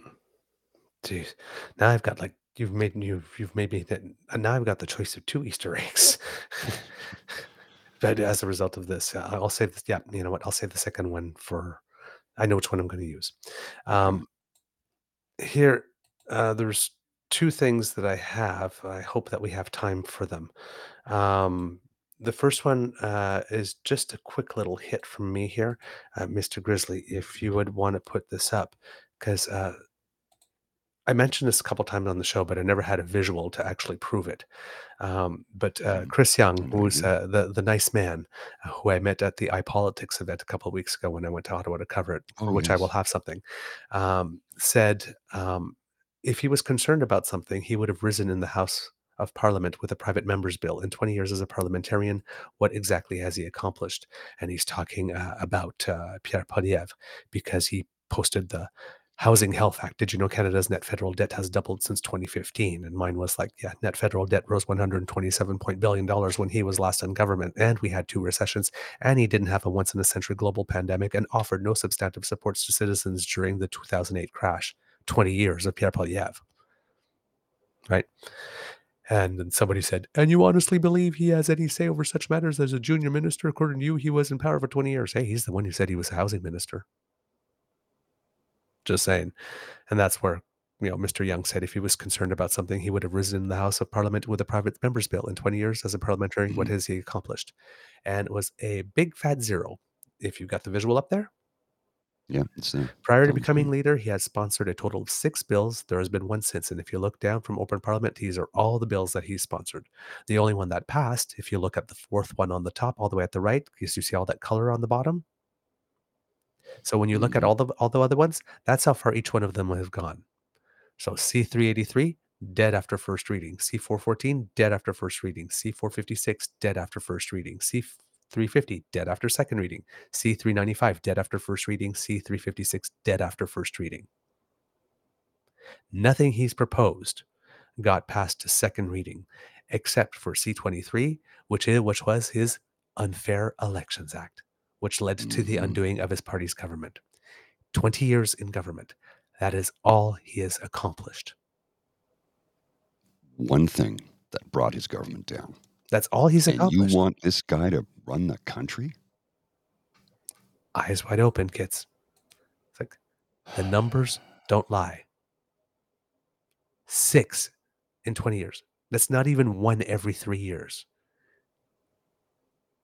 Jeez. Now I've got like you've made you've you've made me that and now I've got the choice of two Easter eggs. but as a result of this, uh, I'll save this. Yeah, you know what? I'll save the second one for. I know which one I'm going to use. Um, here, uh, there's two things that I have. I hope that we have time for them. Um, the first one uh, is just a quick little hit from me here, uh, Mr. Grizzly. If you would want to put this up, because uh, I mentioned this a couple times on the show, but I never had a visual to actually prove it. Um, but uh, Mm, Chris Young, very who's uh, the the nice man, uh, who I met at the iPolitics event a couple of weeks ago when I went to Ottawa to cover it, Oh, which I will have something, um, said um, if he was concerned about something, he would have risen in the House of Parliament with a private member's bill. In 20 years as a parliamentarian, what exactly has he accomplished? And he's talking uh, about uh, Pierre Poilievre because he posted the Housing Health Act. Did you know Canada's net federal debt has doubled since 2015? And mine was like, yeah, net federal debt rose 127 point billion dollars when he was last in government, and we had two recessions, and he didn't have a once in a century global pandemic, and offered no substantive supports to citizens during the 2008 crash. 20 years of Pierre Poilievre, right? And then somebody said, and you honestly believe he has any say over such matters as a junior minister? According to you, he was in power for 20 years. Hey, he's the one who said he was a housing minister. Just saying. And that's where, you know, Mr. Young said if he was concerned about something, he would have risen in the House of Parliament with a private member's bill. In 20 years as a parliamentarian, what Mhm. has he accomplished? And it was a big fat zero. If you've got the visual up there, Yeah, it's there. Prior to becoming leader, he has sponsored a total of six bills. There has been one since. And if you look down from Open Parliament, these are all the bills that he sponsored. The only one that passed, if you look at the fourth one on the top, all the way at the right, because you see all that color on the bottom. So when you look at Mhm. all the all the other ones, that's how far each one of them have gone. So C383, dead after first reading. C414, dead after first reading. C456, dead after first reading. C350, dead after second reading. C395, dead after first reading. C356, dead after first reading. Nothing he's proposed got past to second reading, except for C23, which is which was his Unfair Elections Act, which led to the Mhm. undoing of his party's government. 20 years in government. That is all he has accomplished. One thing that brought his government down. That's all he's And you want this guy to run the country? Eyes wide open, kids. It's like the numbers don't lie. Six in 20 years. That's not even one every three years.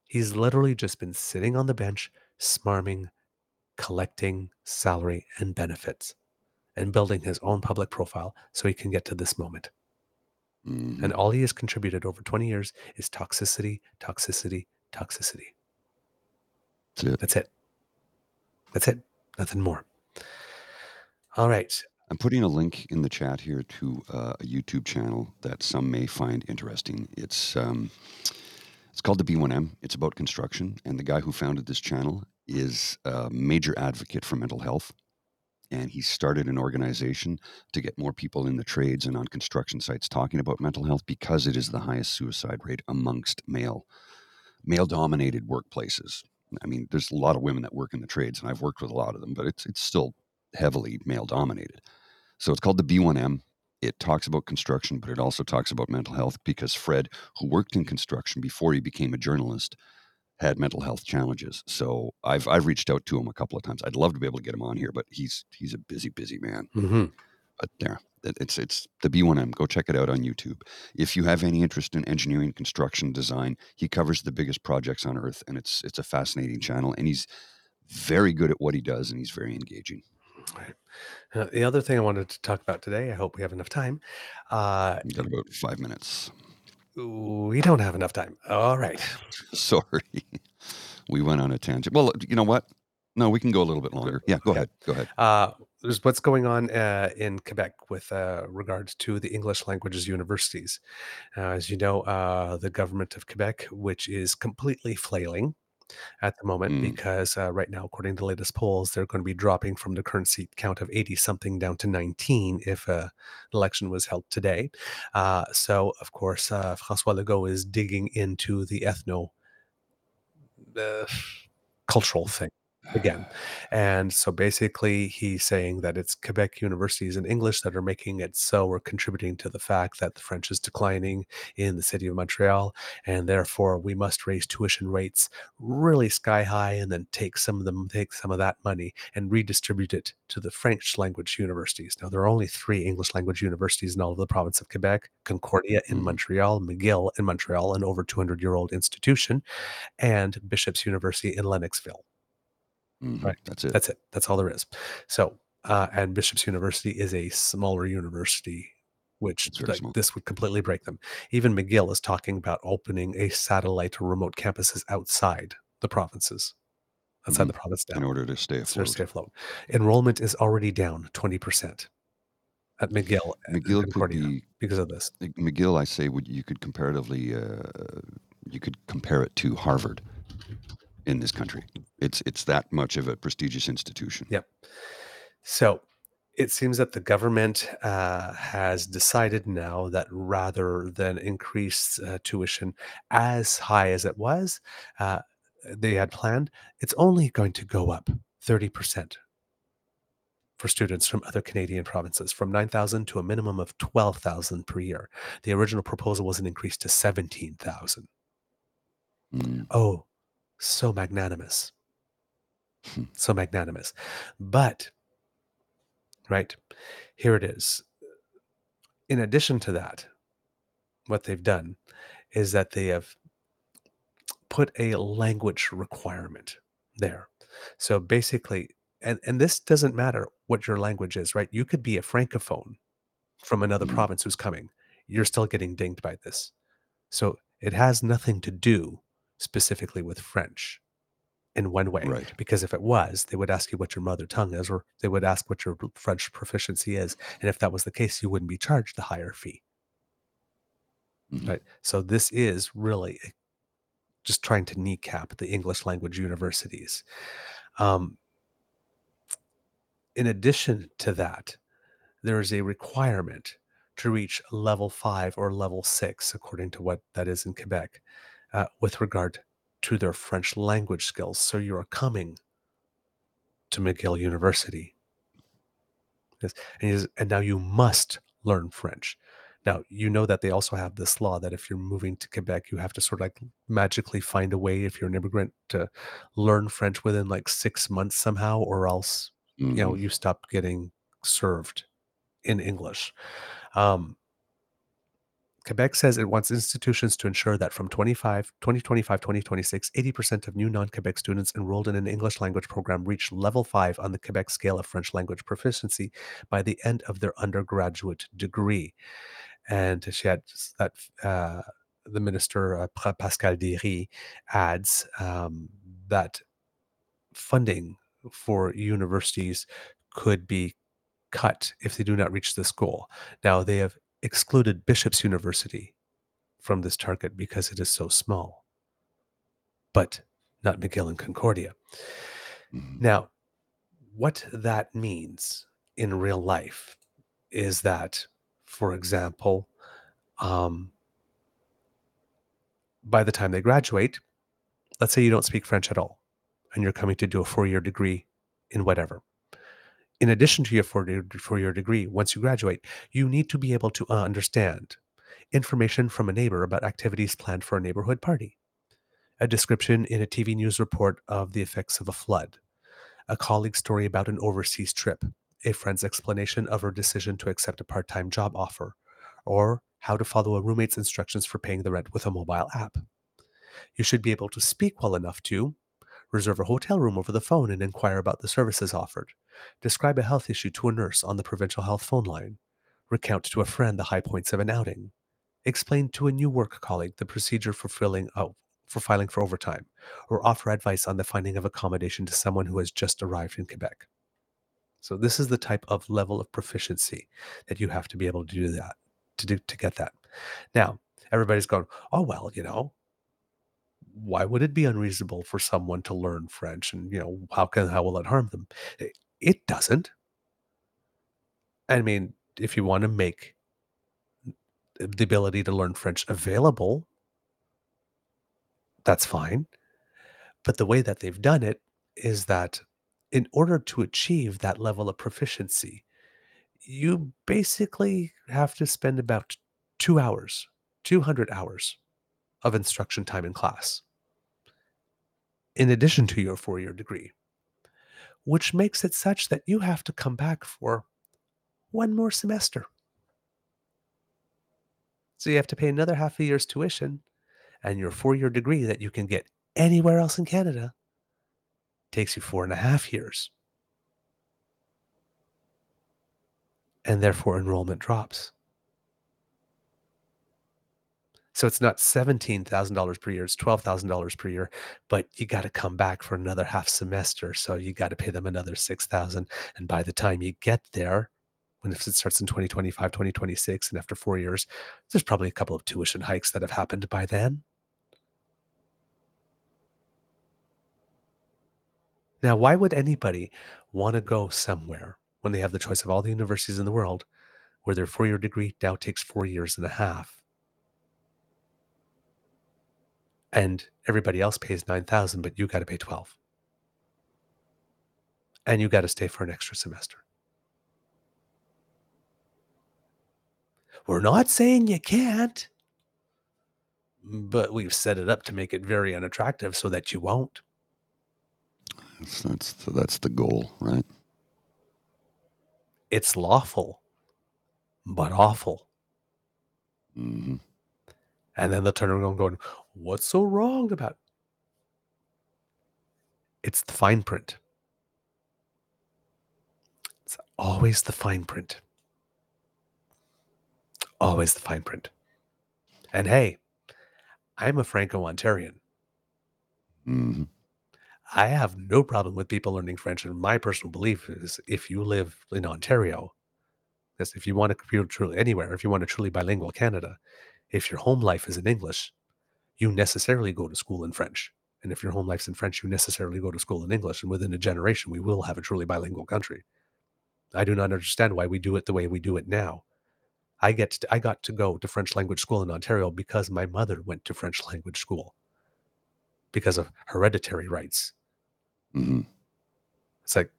He's literally just been sitting on the bench, smarming, collecting salary and benefits, and building his own public profile so he can get to this moment. Mhm. And all he has contributed over 20 years is toxicity, toxicity, toxicity. That's it. That's it. That's it. Nothing more. All right. I'm putting a link in the chat here to uh, a YouTube channel that some may find interesting. It's um, it's called the B1M. It's about construction, and the guy who founded this channel is a major advocate for mental health. And he started an organization to get more people in the trades and on construction sites talking about mental health because it is the highest suicide rate amongst male male dominated workplaces. I mean, there's a lot of women that work in the trades, and I've worked with a lot of them, but it's it's still heavily male dominated. So it's called the B1M. It talks about construction, but it also talks about mental health because Fred, who worked in construction before he became a journalist, had mental health challenges. So I've I've reached out to him a couple of times. I'd love to be able to get him on here, but he's he's a busy, busy man. hmm But there, it- it's it's the B1M. Go check it out on YouTube. If you have any interest in engineering, construction, design, he covers the biggest projects on earth, and it's it's a fascinating channel. And he's very good at what he does, and he's very engaging. Uh, the other thing I wanted to talk about today, I hope we have enough time. Uh, We got about five minutes. We don't have enough time. All right. Sorry, we went on a tangent. Well, you know what? No, we can go a little bit longer. Yeah, go Okay. ahead. Go ahead. Uh, there's what's going on uh, in Quebec with uh, regards to the English languages universities. Uh, as you know, uh, the government of Quebec, which is completely flailing at the moment, Mm. because uh, right now, according to the latest polls, they're going to be dropping from the current seat count of 80 something down to 19 if uh, an election was held today. Uh, so, of course, uh, Francois Legault is digging into the ethno uh, cultural thing again. And so basically, he's saying that it's Quebec universities in English that are making it so or contributing to the fact that the French is declining in the city of Montreal. And therefore, we must raise tuition rates really sky high and then take some of them, take some of that money and redistribute it to the French language universities. Now, there are only three English language universities in all of the province of Quebec Concordia in Mhm. Montreal, McGill in Montreal, an over 200 year old institution, and Bishop's University in Lennoxville. Mhm, Right. That's it. That's it. That's all there is. So, uh, and Bishop's University is a smaller university, which like, small. this would completely break them. Even McGill is talking about opening a satellite or remote campuses outside the provinces, outside Mhm. the province in order to stay to stay afloat. Enrollment is already down 20% at McGill and McGill could be because of this. McGill. I say would you could comparatively uh, you could compare it to Harvard in this country. It's it's that much of a prestigious institution. Yep. So it seems that the government uh, has decided now that rather than increase uh, tuition as high as it was, uh, they had planned, it's only going to go up 30% for students from other Canadian provinces, from 9,000 to a minimum of 12,000 per year. The original proposal was an increase to 17,000. Mm, Oh, so magnanimous. Hmm. so magnanimous. But, right, here it is. In addition to that, what they've done is that they have put a language requirement there. So basically, and, and this doesn't matter what your language is, right? You could be a francophone from another Mhm. province who's coming. You're still getting dinged by this. So it has nothing to do specifically with French in one way. Right. Because if it was, they would ask you what your mother tongue is, or they would ask what your French proficiency is. And if that was the case, you wouldn't be charged the higher fee. Mhm. Right. So this is really just trying to kneecap the English language universities. Um, in addition to that, there is a requirement to reach level five or level six, according to what that is in Quebec, uh, with regard to their French language skills. So you are coming to McGill University Yes. And, and now you must learn French. Now, you know that they also have this law that if you're moving to Quebec, you have to sort of like magically find a way, if you're an immigrant, to learn French within like six months somehow, or else, you know, Mhm. you stop getting served in English. Um, Quebec says it wants institutions to ensure that from 25, 2025 2026, 80% of new non Quebec students enrolled in an English language program reach level five on the Quebec scale of French language proficiency by the end of their undergraduate degree. And she had that uh, the minister, uh, Pascale Déry, adds um, that funding for universities could be cut if they do not reach this goal. Now, they have excluded Bishop's University from this target because it is so small, but not McGill and Concordia. Mhm. Now, what that means in real life is that, for example, um, by the time they graduate, let's say you don't speak French at all, and you're coming to do a four year degree in whatever. In addition to your four year, degree, once you graduate, you need to be able to uh, understand information from a neighbor about activities planned for a neighborhood party, a description in a TV news report of the effects of a flood, a colleague's story about an overseas trip, a friend's explanation of her decision to accept a part time job offer, or how to follow a roommate's instructions for paying the rent with a mobile app. You should be able to speak well enough to reserve a hotel room over the phone and inquire about the services offered, describe a health issue to a nurse on the provincial health phone line, recount to a friend the high points of an outing, explain to a new work colleague the procedure for filling out for filing for overtime, or offer advice on the finding of accommodation to someone who has just arrived in Quebec. So this is the type of level of proficiency that you have to be able to do that to do to get that. Now, everybody's going, "Oh well, you know, why would it be unreasonable for someone to learn French and, you know, how can how will it harm them?" Eh, It, doesn't. I mean, if you want to make the ability to learn French available, that's fine. But the way that they've done it is that in order to achieve that level of proficiency, you basically have to spend about two hours, 200 hours of instruction time in class, in addition to your four year degree, which makes it such that you have to come back for one more semester. So you have to pay another half a year's tuition, and your four year degree that you can get anywhere else in Canada takes you four and a half years. And therefore, enrollment drops. So it's not $17,000 per year, it's $12,000 per year, but you got to come back for another half semester. So you got to pay them another 6,000. And by the time you get there, when it starts in 2025, 2026, and after four years, there's probably a couple of tuition hikes that have happened by then. Now, why would anybody want to go somewhere when they have the choice of all the universities in the world where their four year degree now takes four years and a half? And everybody else pays 9,000, but you got to pay 12. And you got to stay for an extra semester. We're not saying you can't, but we've set it up to make it very unattractive so that you won't. That's that's the, that's the goal, right? It's lawful, but awful. hmm And then they'll turn around going, What's so wrong about it? It's the fine print. It's always the fine print. Always the fine print. And hey, I'm a Franco Ontarian. hmm I have no problem with people learning French. And my personal belief is if you live in Ontario, if you want to compute truly anywhere, if you want a truly bilingual Canada, if your home life is in English, you necessarily go to school in French. And if your home life's in French, you necessarily go to school in English. And within a generation, we will have a truly bilingual country. I do not understand why we do it the way we do it now. I get to, I got to go to French language school in Ontario because my mother went to French language school because of hereditary rights. hmm It's like,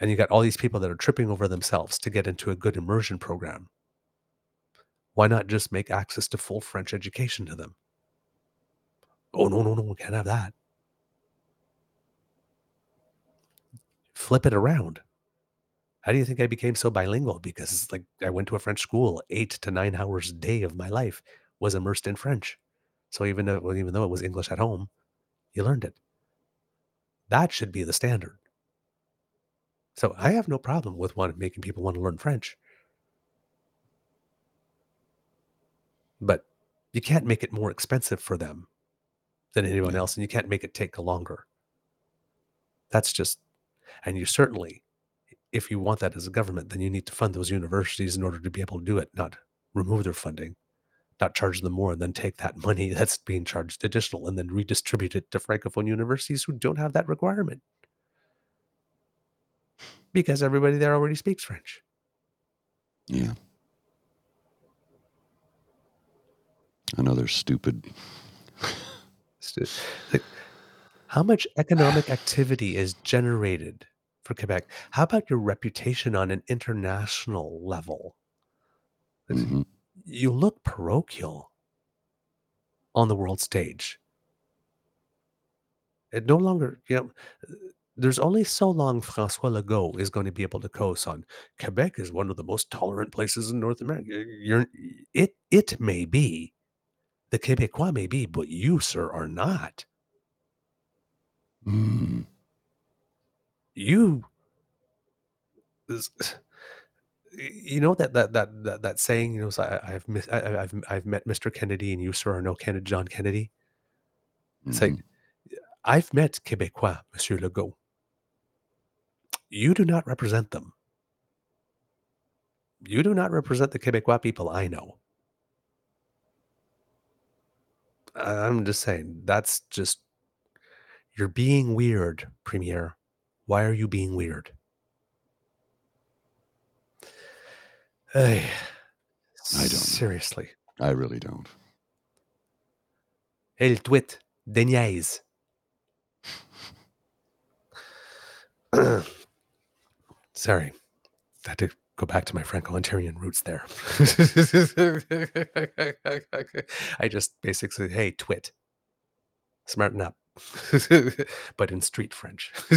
and you got all these people that are tripping over themselves to get into a good immersion program. Why not just make access to full French education to them? Oh, no, no, no, we can't have that. Flip it around. How do you think I became so bilingual? Because it's like I went to a French school, eight to nine hours a day of my life was immersed in French. So even though, well, even though it was English at home, you learned it. That should be the standard. So I have no problem with one making people want to learn French. But you can't make it more expensive for them than anyone else, and you can't make it take longer. That's just, and you certainly, if you want that as a government, then you need to fund those universities in order to be able to do it, not remove their funding, not charge them more, and then take that money that's being charged additional and then redistribute it to francophone universities who don't have that requirement because everybody there already speaks French. Yeah. Another stupid. Like, how much economic activity is generated for Quebec? How about your reputation on an international level? Mhm. You look parochial on the world stage. It no longer, you know, there's only so long Francois Legault is going to be able to coast on Quebec is one of the most tolerant places in North America. You're it it may be. The Quebecois may be, but you, sir, are not. Mm. you you know that that that that, that saying you know so I, i've mis- I, I- i've i've met mr kennedy and you sir are no kennedy john kennedy it's like Mhm. i've met quebecois monsieur legault you do not represent them you do not represent the quebecois people i know I- i'm just saying that's just you're being weird premier why are you being weird Hey, I don't seriously I really don't. El tweet de niaise. Sorry, that to go back to my Franco-Ontarian roots there. I just basically, hey, twit, smarten up, but in street French.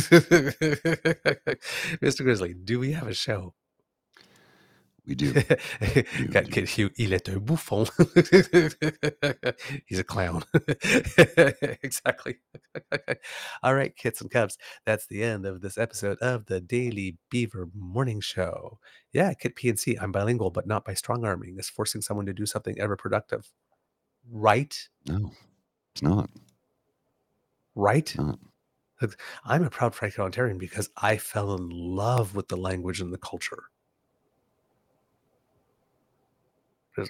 Mr. Grizzly, do we have a show? We do. Got kid Hugh, il est un bouffon. He's a clown. exactly. All right, kids and cubs. That's the end of this episode of the Daily Beaver Morning Show. Yeah, Kit PNC. I'm bilingual, but not by strong arming. It's forcing someone to do something ever productive. Right? No, it's not. Right? Not. I'm a proud Franco-Ontarian because I fell in love with the language and the culture.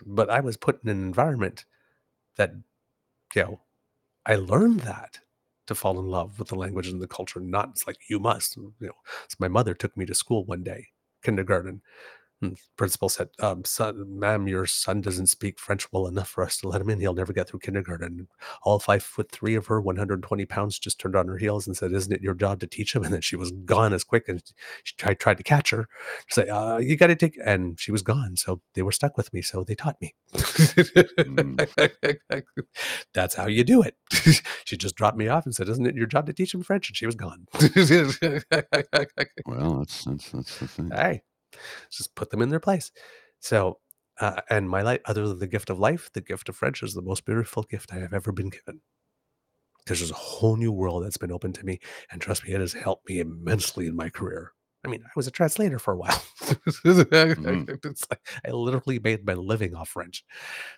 But I was put in an environment that, you know, I learned that to fall in love with the language and the culture. Not it's like you must, you know. So my mother took me to school one day, kindergarten. And principal said, um, son, ma'am, your son doesn't speak French well enough for us to let him in. He'll never get through kindergarten. All five foot three of her, 120 pounds, just turned on her heels and said, Isn't it your job to teach him? And then she was gone as quick. And she tried, tried to catch her. Say, uh, You got to take, and she was gone. So they were stuck with me. So they taught me. That's how you do it. she just dropped me off and said, Isn't it your job to teach him French? And she was gone. Well, that's that's that's the thing. hey, just put them in their place. So, uh, and my life, other than the gift of life, the gift of French is the most beautiful gift I have ever been given. Because there's a whole new world that's been opened to me, and trust me, it has helped me immensely in my career. I mean, I was a translator for a while. It's like I literally made my living off French.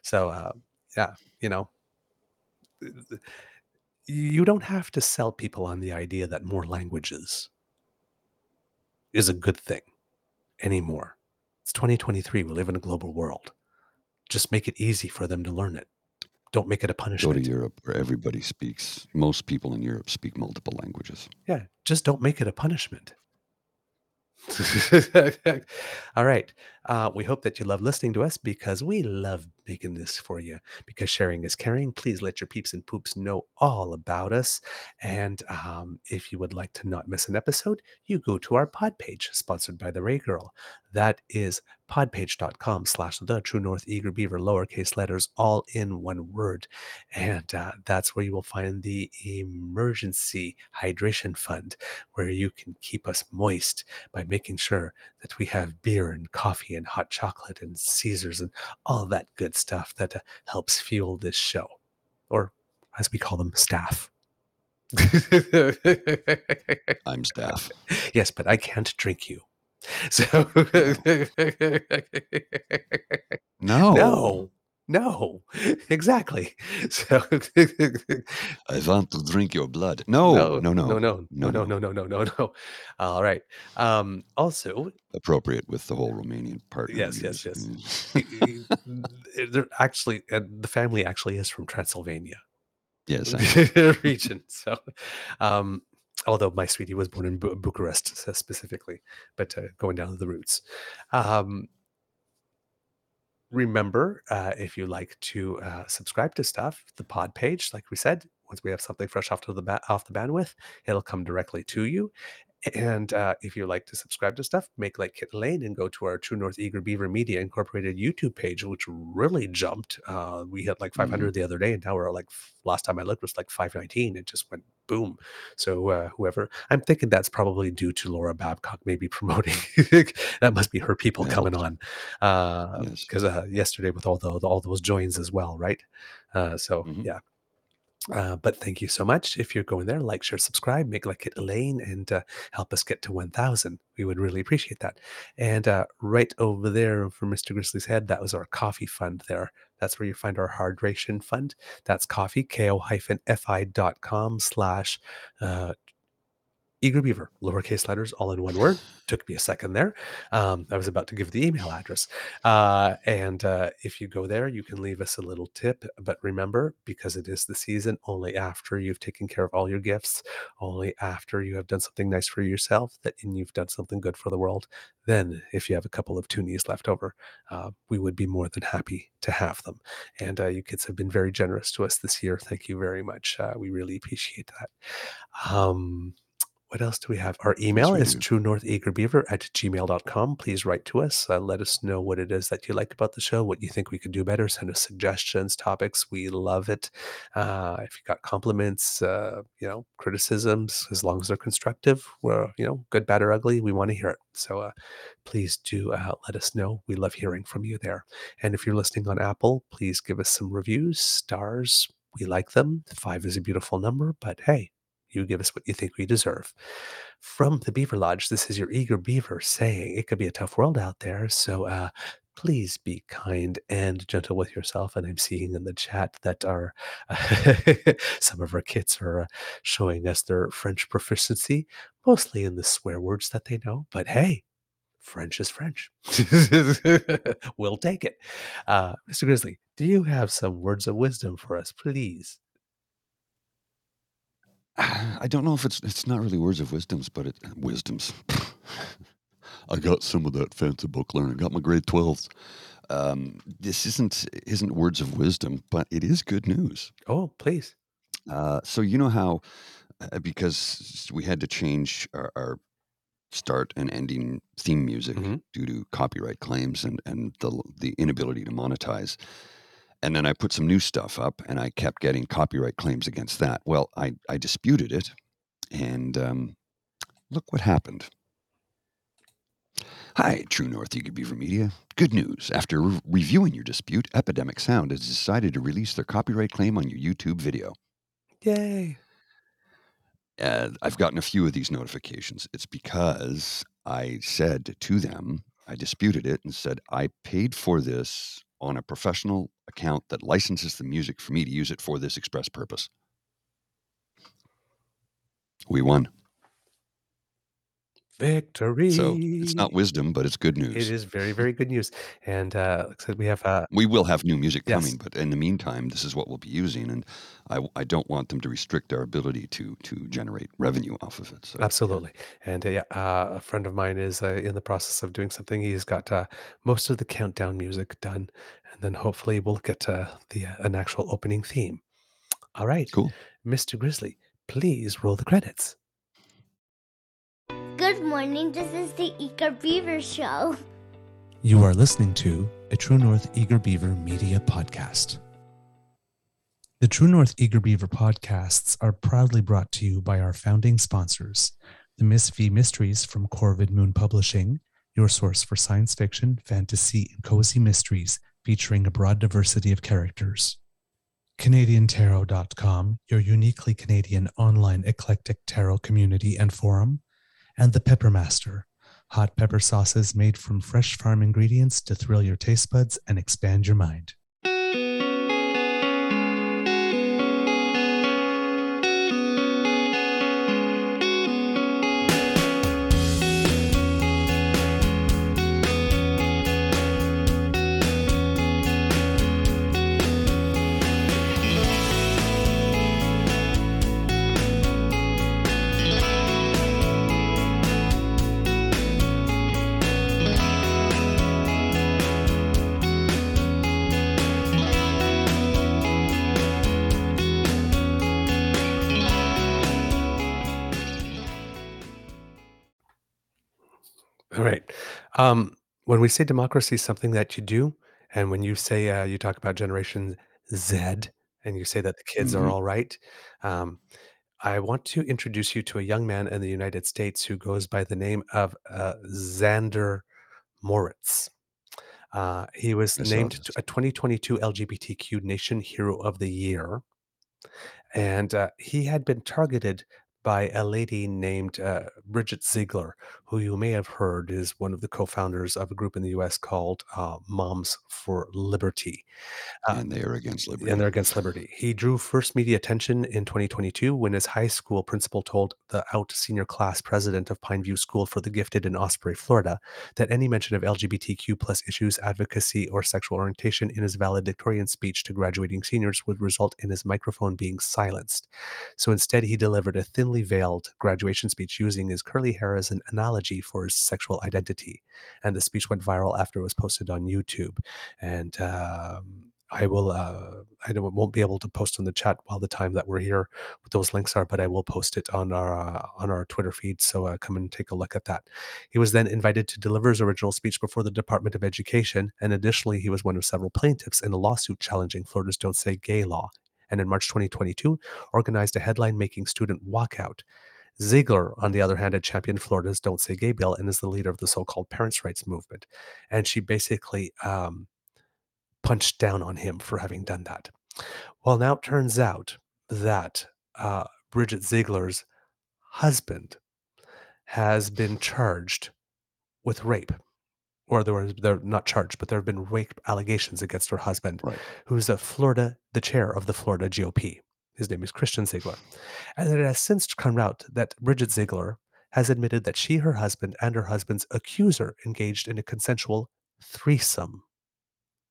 So, uh, yeah, you know, you don't have to sell people on the idea that more languages is a good thing anymore. It's 2023. We live in a global world. Just make it easy for them to learn it. Don't make it a punishment. Go to. Europe where everybody speaks. Most people in Europe speak multiple languages. Yeah, just don't make it a punishment. All right. Uh, we hope that you love listening to us because we love making this for you. Because sharing is caring. Please let your peeps and poops know all about us. And um, if you would like to not miss an episode, you go to our pod page, sponsored by the Ray Girl. That is podpage.com slash the true north eager beaver lowercase letters all in one word and uh, that's where you will find the emergency hydration fund where you can keep us moist by making sure that we have beer and coffee and hot chocolate and caesars and all that good stuff that uh, helps fuel this show or as we call them staff I'm staff. yes but i can't drink you so No. no no exactly so I want to drink your blood. No, no, no. no no no no no no no no no all right um also Appropriate with the whole Romanian part. Yes, yes, yes. They're actually uh, the family actually is from transylvania yes, region so um although my sweetie was born in Bu- bucharest specifically but uh, going down to the roots um remember uh, if you like to uh, subscribe to stuff the pod page like we said once we have something fresh off to the ba- off the bandwidth it'll come directly to you and uh, if you like to subscribe to stuff make like kit lane and go to our true north eager beaver media incorporated youtube page which really jumped uh, we had like 500 the other day and now we're like last time i looked was like 519 it just went boom so uh, whoever i'm thinking that's probably due to laura babcock maybe promoting that must be her people That coming on because uh, yesterday with all the all those joins as well, right? Uh, so Mhm. yeah. Uh, but thank you so much. If you're going there, like, share, subscribe, make like it Elaine, and uh, help us get to 1,000. We would really appreciate that. And uh, right over there for Mr. Grizzly's head, that was our coffee fund there. That's where you find our hydration fund. That's coffee, ko-fi.com slash uh, Eager Beaver, lowercase letters, all in one word. Took me a second there. Um, I was about to give the email address. Uh, and uh, if you go there, you can leave us a little tip. But remember, because it is the season, only after you've taken care of all your gifts, only after you have done something nice for yourself, that and you've done something good for the world, then if you have a couple of toonies left over, uh, we would be more than happy to have them. And uh, you kids have been very generous to us this year. Thank you very much. Uh, we really appreciate that. Um, what else do we have? Our email is true north eager beaver at gmail.com. Please write to us. Uh, let us know what it is that you like about the show, what you think we could do better. Send us suggestions, topics. We love it. Uh, if you got compliments, uh, you know, criticisms, as long as they're constructive, we're, you know, good, bad, or ugly, we want to hear it. So uh, please do uh, let us know. We love hearing from you there. And if you're listening on Apple, please give us some reviews, stars. We like them. Five is a beautiful number, but hey, you give us what you think we deserve. From the Beaver Lodge, this is your eager beaver saying it could be a tough world out there. So uh, please be kind and gentle with yourself. And I'm seeing in the chat that our some of our kids are uh, showing us their French proficiency, mostly in the swear words that they know. But hey, French is French. we'll take it. Uh, Mr. Grizzly, do you have some words of wisdom for us, please? I don't know if it's it's not really words of wisdoms, but it wisdoms. I got some of that fancy book learning. Got my grade twelves. Um, this isn't isn't words of wisdom, but it is good news. Oh, please. Uh, so you know how uh, because we had to change our, our start and ending theme music Mhm. due to copyright claims and and the the inability to monetize. And then I put some new stuff up, and I kept getting copyright claims against that. Well, I I disputed it, and um, look what happened. Hi, True North Eager Beaver Media. Good news. After re- reviewing your dispute, Epidemic Sound has decided to release their copyright claim on your YouTube video. Yay. Uh, I've gotten a few of these notifications. It's because I said to them, I disputed it and said, I paid for this on a professional account that licenses the music for me to use it for this express purpose. We won. Victory. So it's not wisdom, but it's good news. It is very, very good news. And uh, like I said, we have uh, We will have new music Yes. coming, but in the meantime, this is what we'll be using, and I, I don't want them to restrict our ability to to generate revenue off of it. So Absolutely. And uh, yeah, uh, a friend of mine is uh, in the process of doing something. He's got uh, most of the countdown music done, and then hopefully we'll get uh, the uh, an actual opening theme. All right, cool. Mr. Grizzly, please roll the credits. Morning, this is the Eager Beaver Show. You are listening to a True North Eager Beaver Media Podcast. The True North Eager Beaver podcasts are proudly brought to you by our founding sponsors, the Miss V Mysteries from Corvid Moon Publishing, your source for science fiction, fantasy, and cozy mysteries featuring a broad diversity of characters. CanadianTarot.com, your uniquely Canadian online eclectic tarot community and forum, and The Peppermaster, hot pepper sauces made from fresh farm ingredients to thrill your taste buds and expand your mind. Um, when we say democracy is something that you do, and when you say uh, you talk about Generation Z, and you say that the kids are Mhm. all right, um, I want to introduce you to a young man in the United States who goes by the name of uh, Zander Moritz. Uh, he was I saw named this. a 2022 LGBTQ Nation Hero of the Year, and uh, he had been targeted by a lady named uh, Bridget Ziegler, who you may have heard is one of the co-founders of a group in the U.S. called uh, Moms for Liberty. Uh, and they are against liberty. and they're against liberty. He drew first media attention in 2022 when his high school principal told the out senior class president of Pineview School for the Gifted in Osprey, Florida, that any mention of LGBTQ plus issues, advocacy, or sexual orientation in his valedictorian speech to graduating seniors would result in his microphone being silenced. So instead, he delivered a thinly veiled graduation speech using his curly hair as an analogy for his sexual identity. And the speech went viral after it was posted on YouTube. And um, I will. Uh, I won't be able to post in the chat while the time that we're here what those links are, but I will post it on our uh, on our Twitter feed. So uh, come and take a look at that. He was then invited to deliver his original speech before the Department of Education, and additionally, he was one of several plaintiffs in a lawsuit challenging Florida's "Don't Say Gay" law. And in March 2022, organized a headline-making student walkout. Ziegler, on the other hand, had championed Florida's "Don't Say Gay" bill and is the leader of the so-called parents' rights movement. And she basically. Um, punched down on him for having done that. Well, now it turns out that uh, Bridget Ziegler's husband has been charged with rape. Or there was, they're not charged, but there have been rape allegations against her husband, Right. who's a Florida, the chair of the Florida GOP. His name is Christian Ziegler. And it has since come out that Bridget Ziegler has admitted that she, her husband, and her husband's accuser engaged in a consensual threesome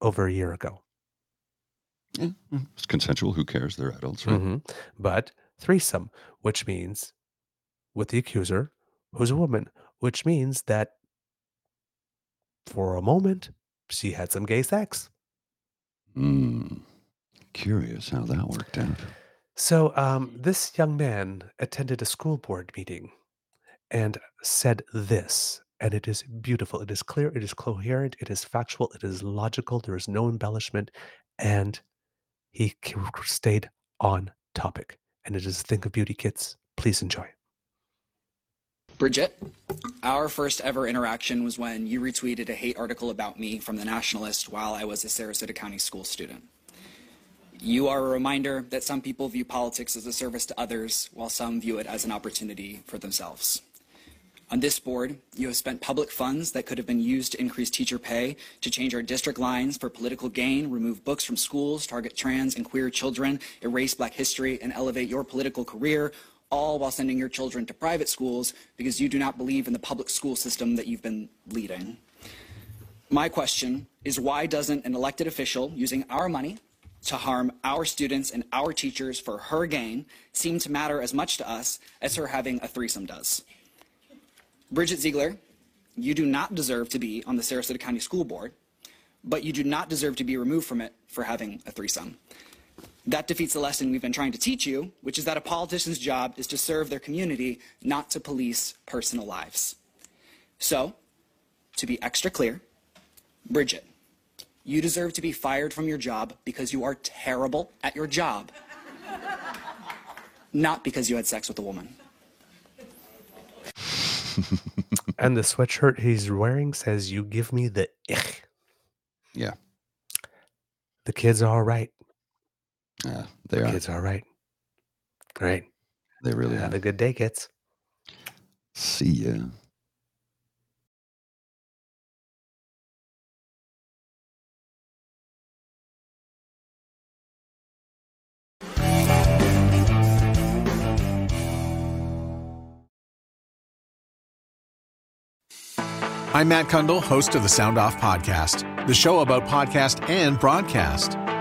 over a year ago. Yeah, mm, it's consensual. Who cares? They're adults, right? Mhm. But threesome, which means with the accuser, who's a woman, which means that for a moment she had some gay sex. Mm. Curious how that worked out. So um, this young man attended a school board meeting and said this, and it is beautiful. It is clear, it is coherent, it is factual, it is logical. There is no embellishment, and he stayed on topic. And it is a thing of beauty, kids. Please enjoy. Bridget, our first ever interaction was when you retweeted a hate article about me from the Nationalist while I was a Sarasota County school student. You are a reminder that some people view politics as a service to others, while some view it as an opportunity for themselves. On this board, you have spent public funds that could have been used to increase teacher pay, to change our district lines for political gain, remove books from schools, target trans and queer children, erase black history, and elevate your political career, all while sending your children to private schools because you do not believe in the public school system that you've been leading. My question is why doesn't an elected official using our money to harm our students and our teachers for her gain seem to matter as much to us as her having a threesome does? Bridget Ziegler, you do not deserve to be on the Sarasota County School Board, but you do not deserve to be removed from it for having a threesome. That defeats the lesson we've been trying to teach you, which is that a politician's job is to serve their community, not to police personal lives. So, to be extra clear, Bridget, you deserve to be fired from your job because you are terrible at your job, not because you had sex with a woman. And the sweatshirt he's wearing says, You give me the ich. Yeah. The kids are all right. Yeah. They The are. kids are all right. Great. They really Have are. a good day, kids. See ya. I'm Matt Cundill, host of the Sound Off Podcast, the show about podcast and broadcast.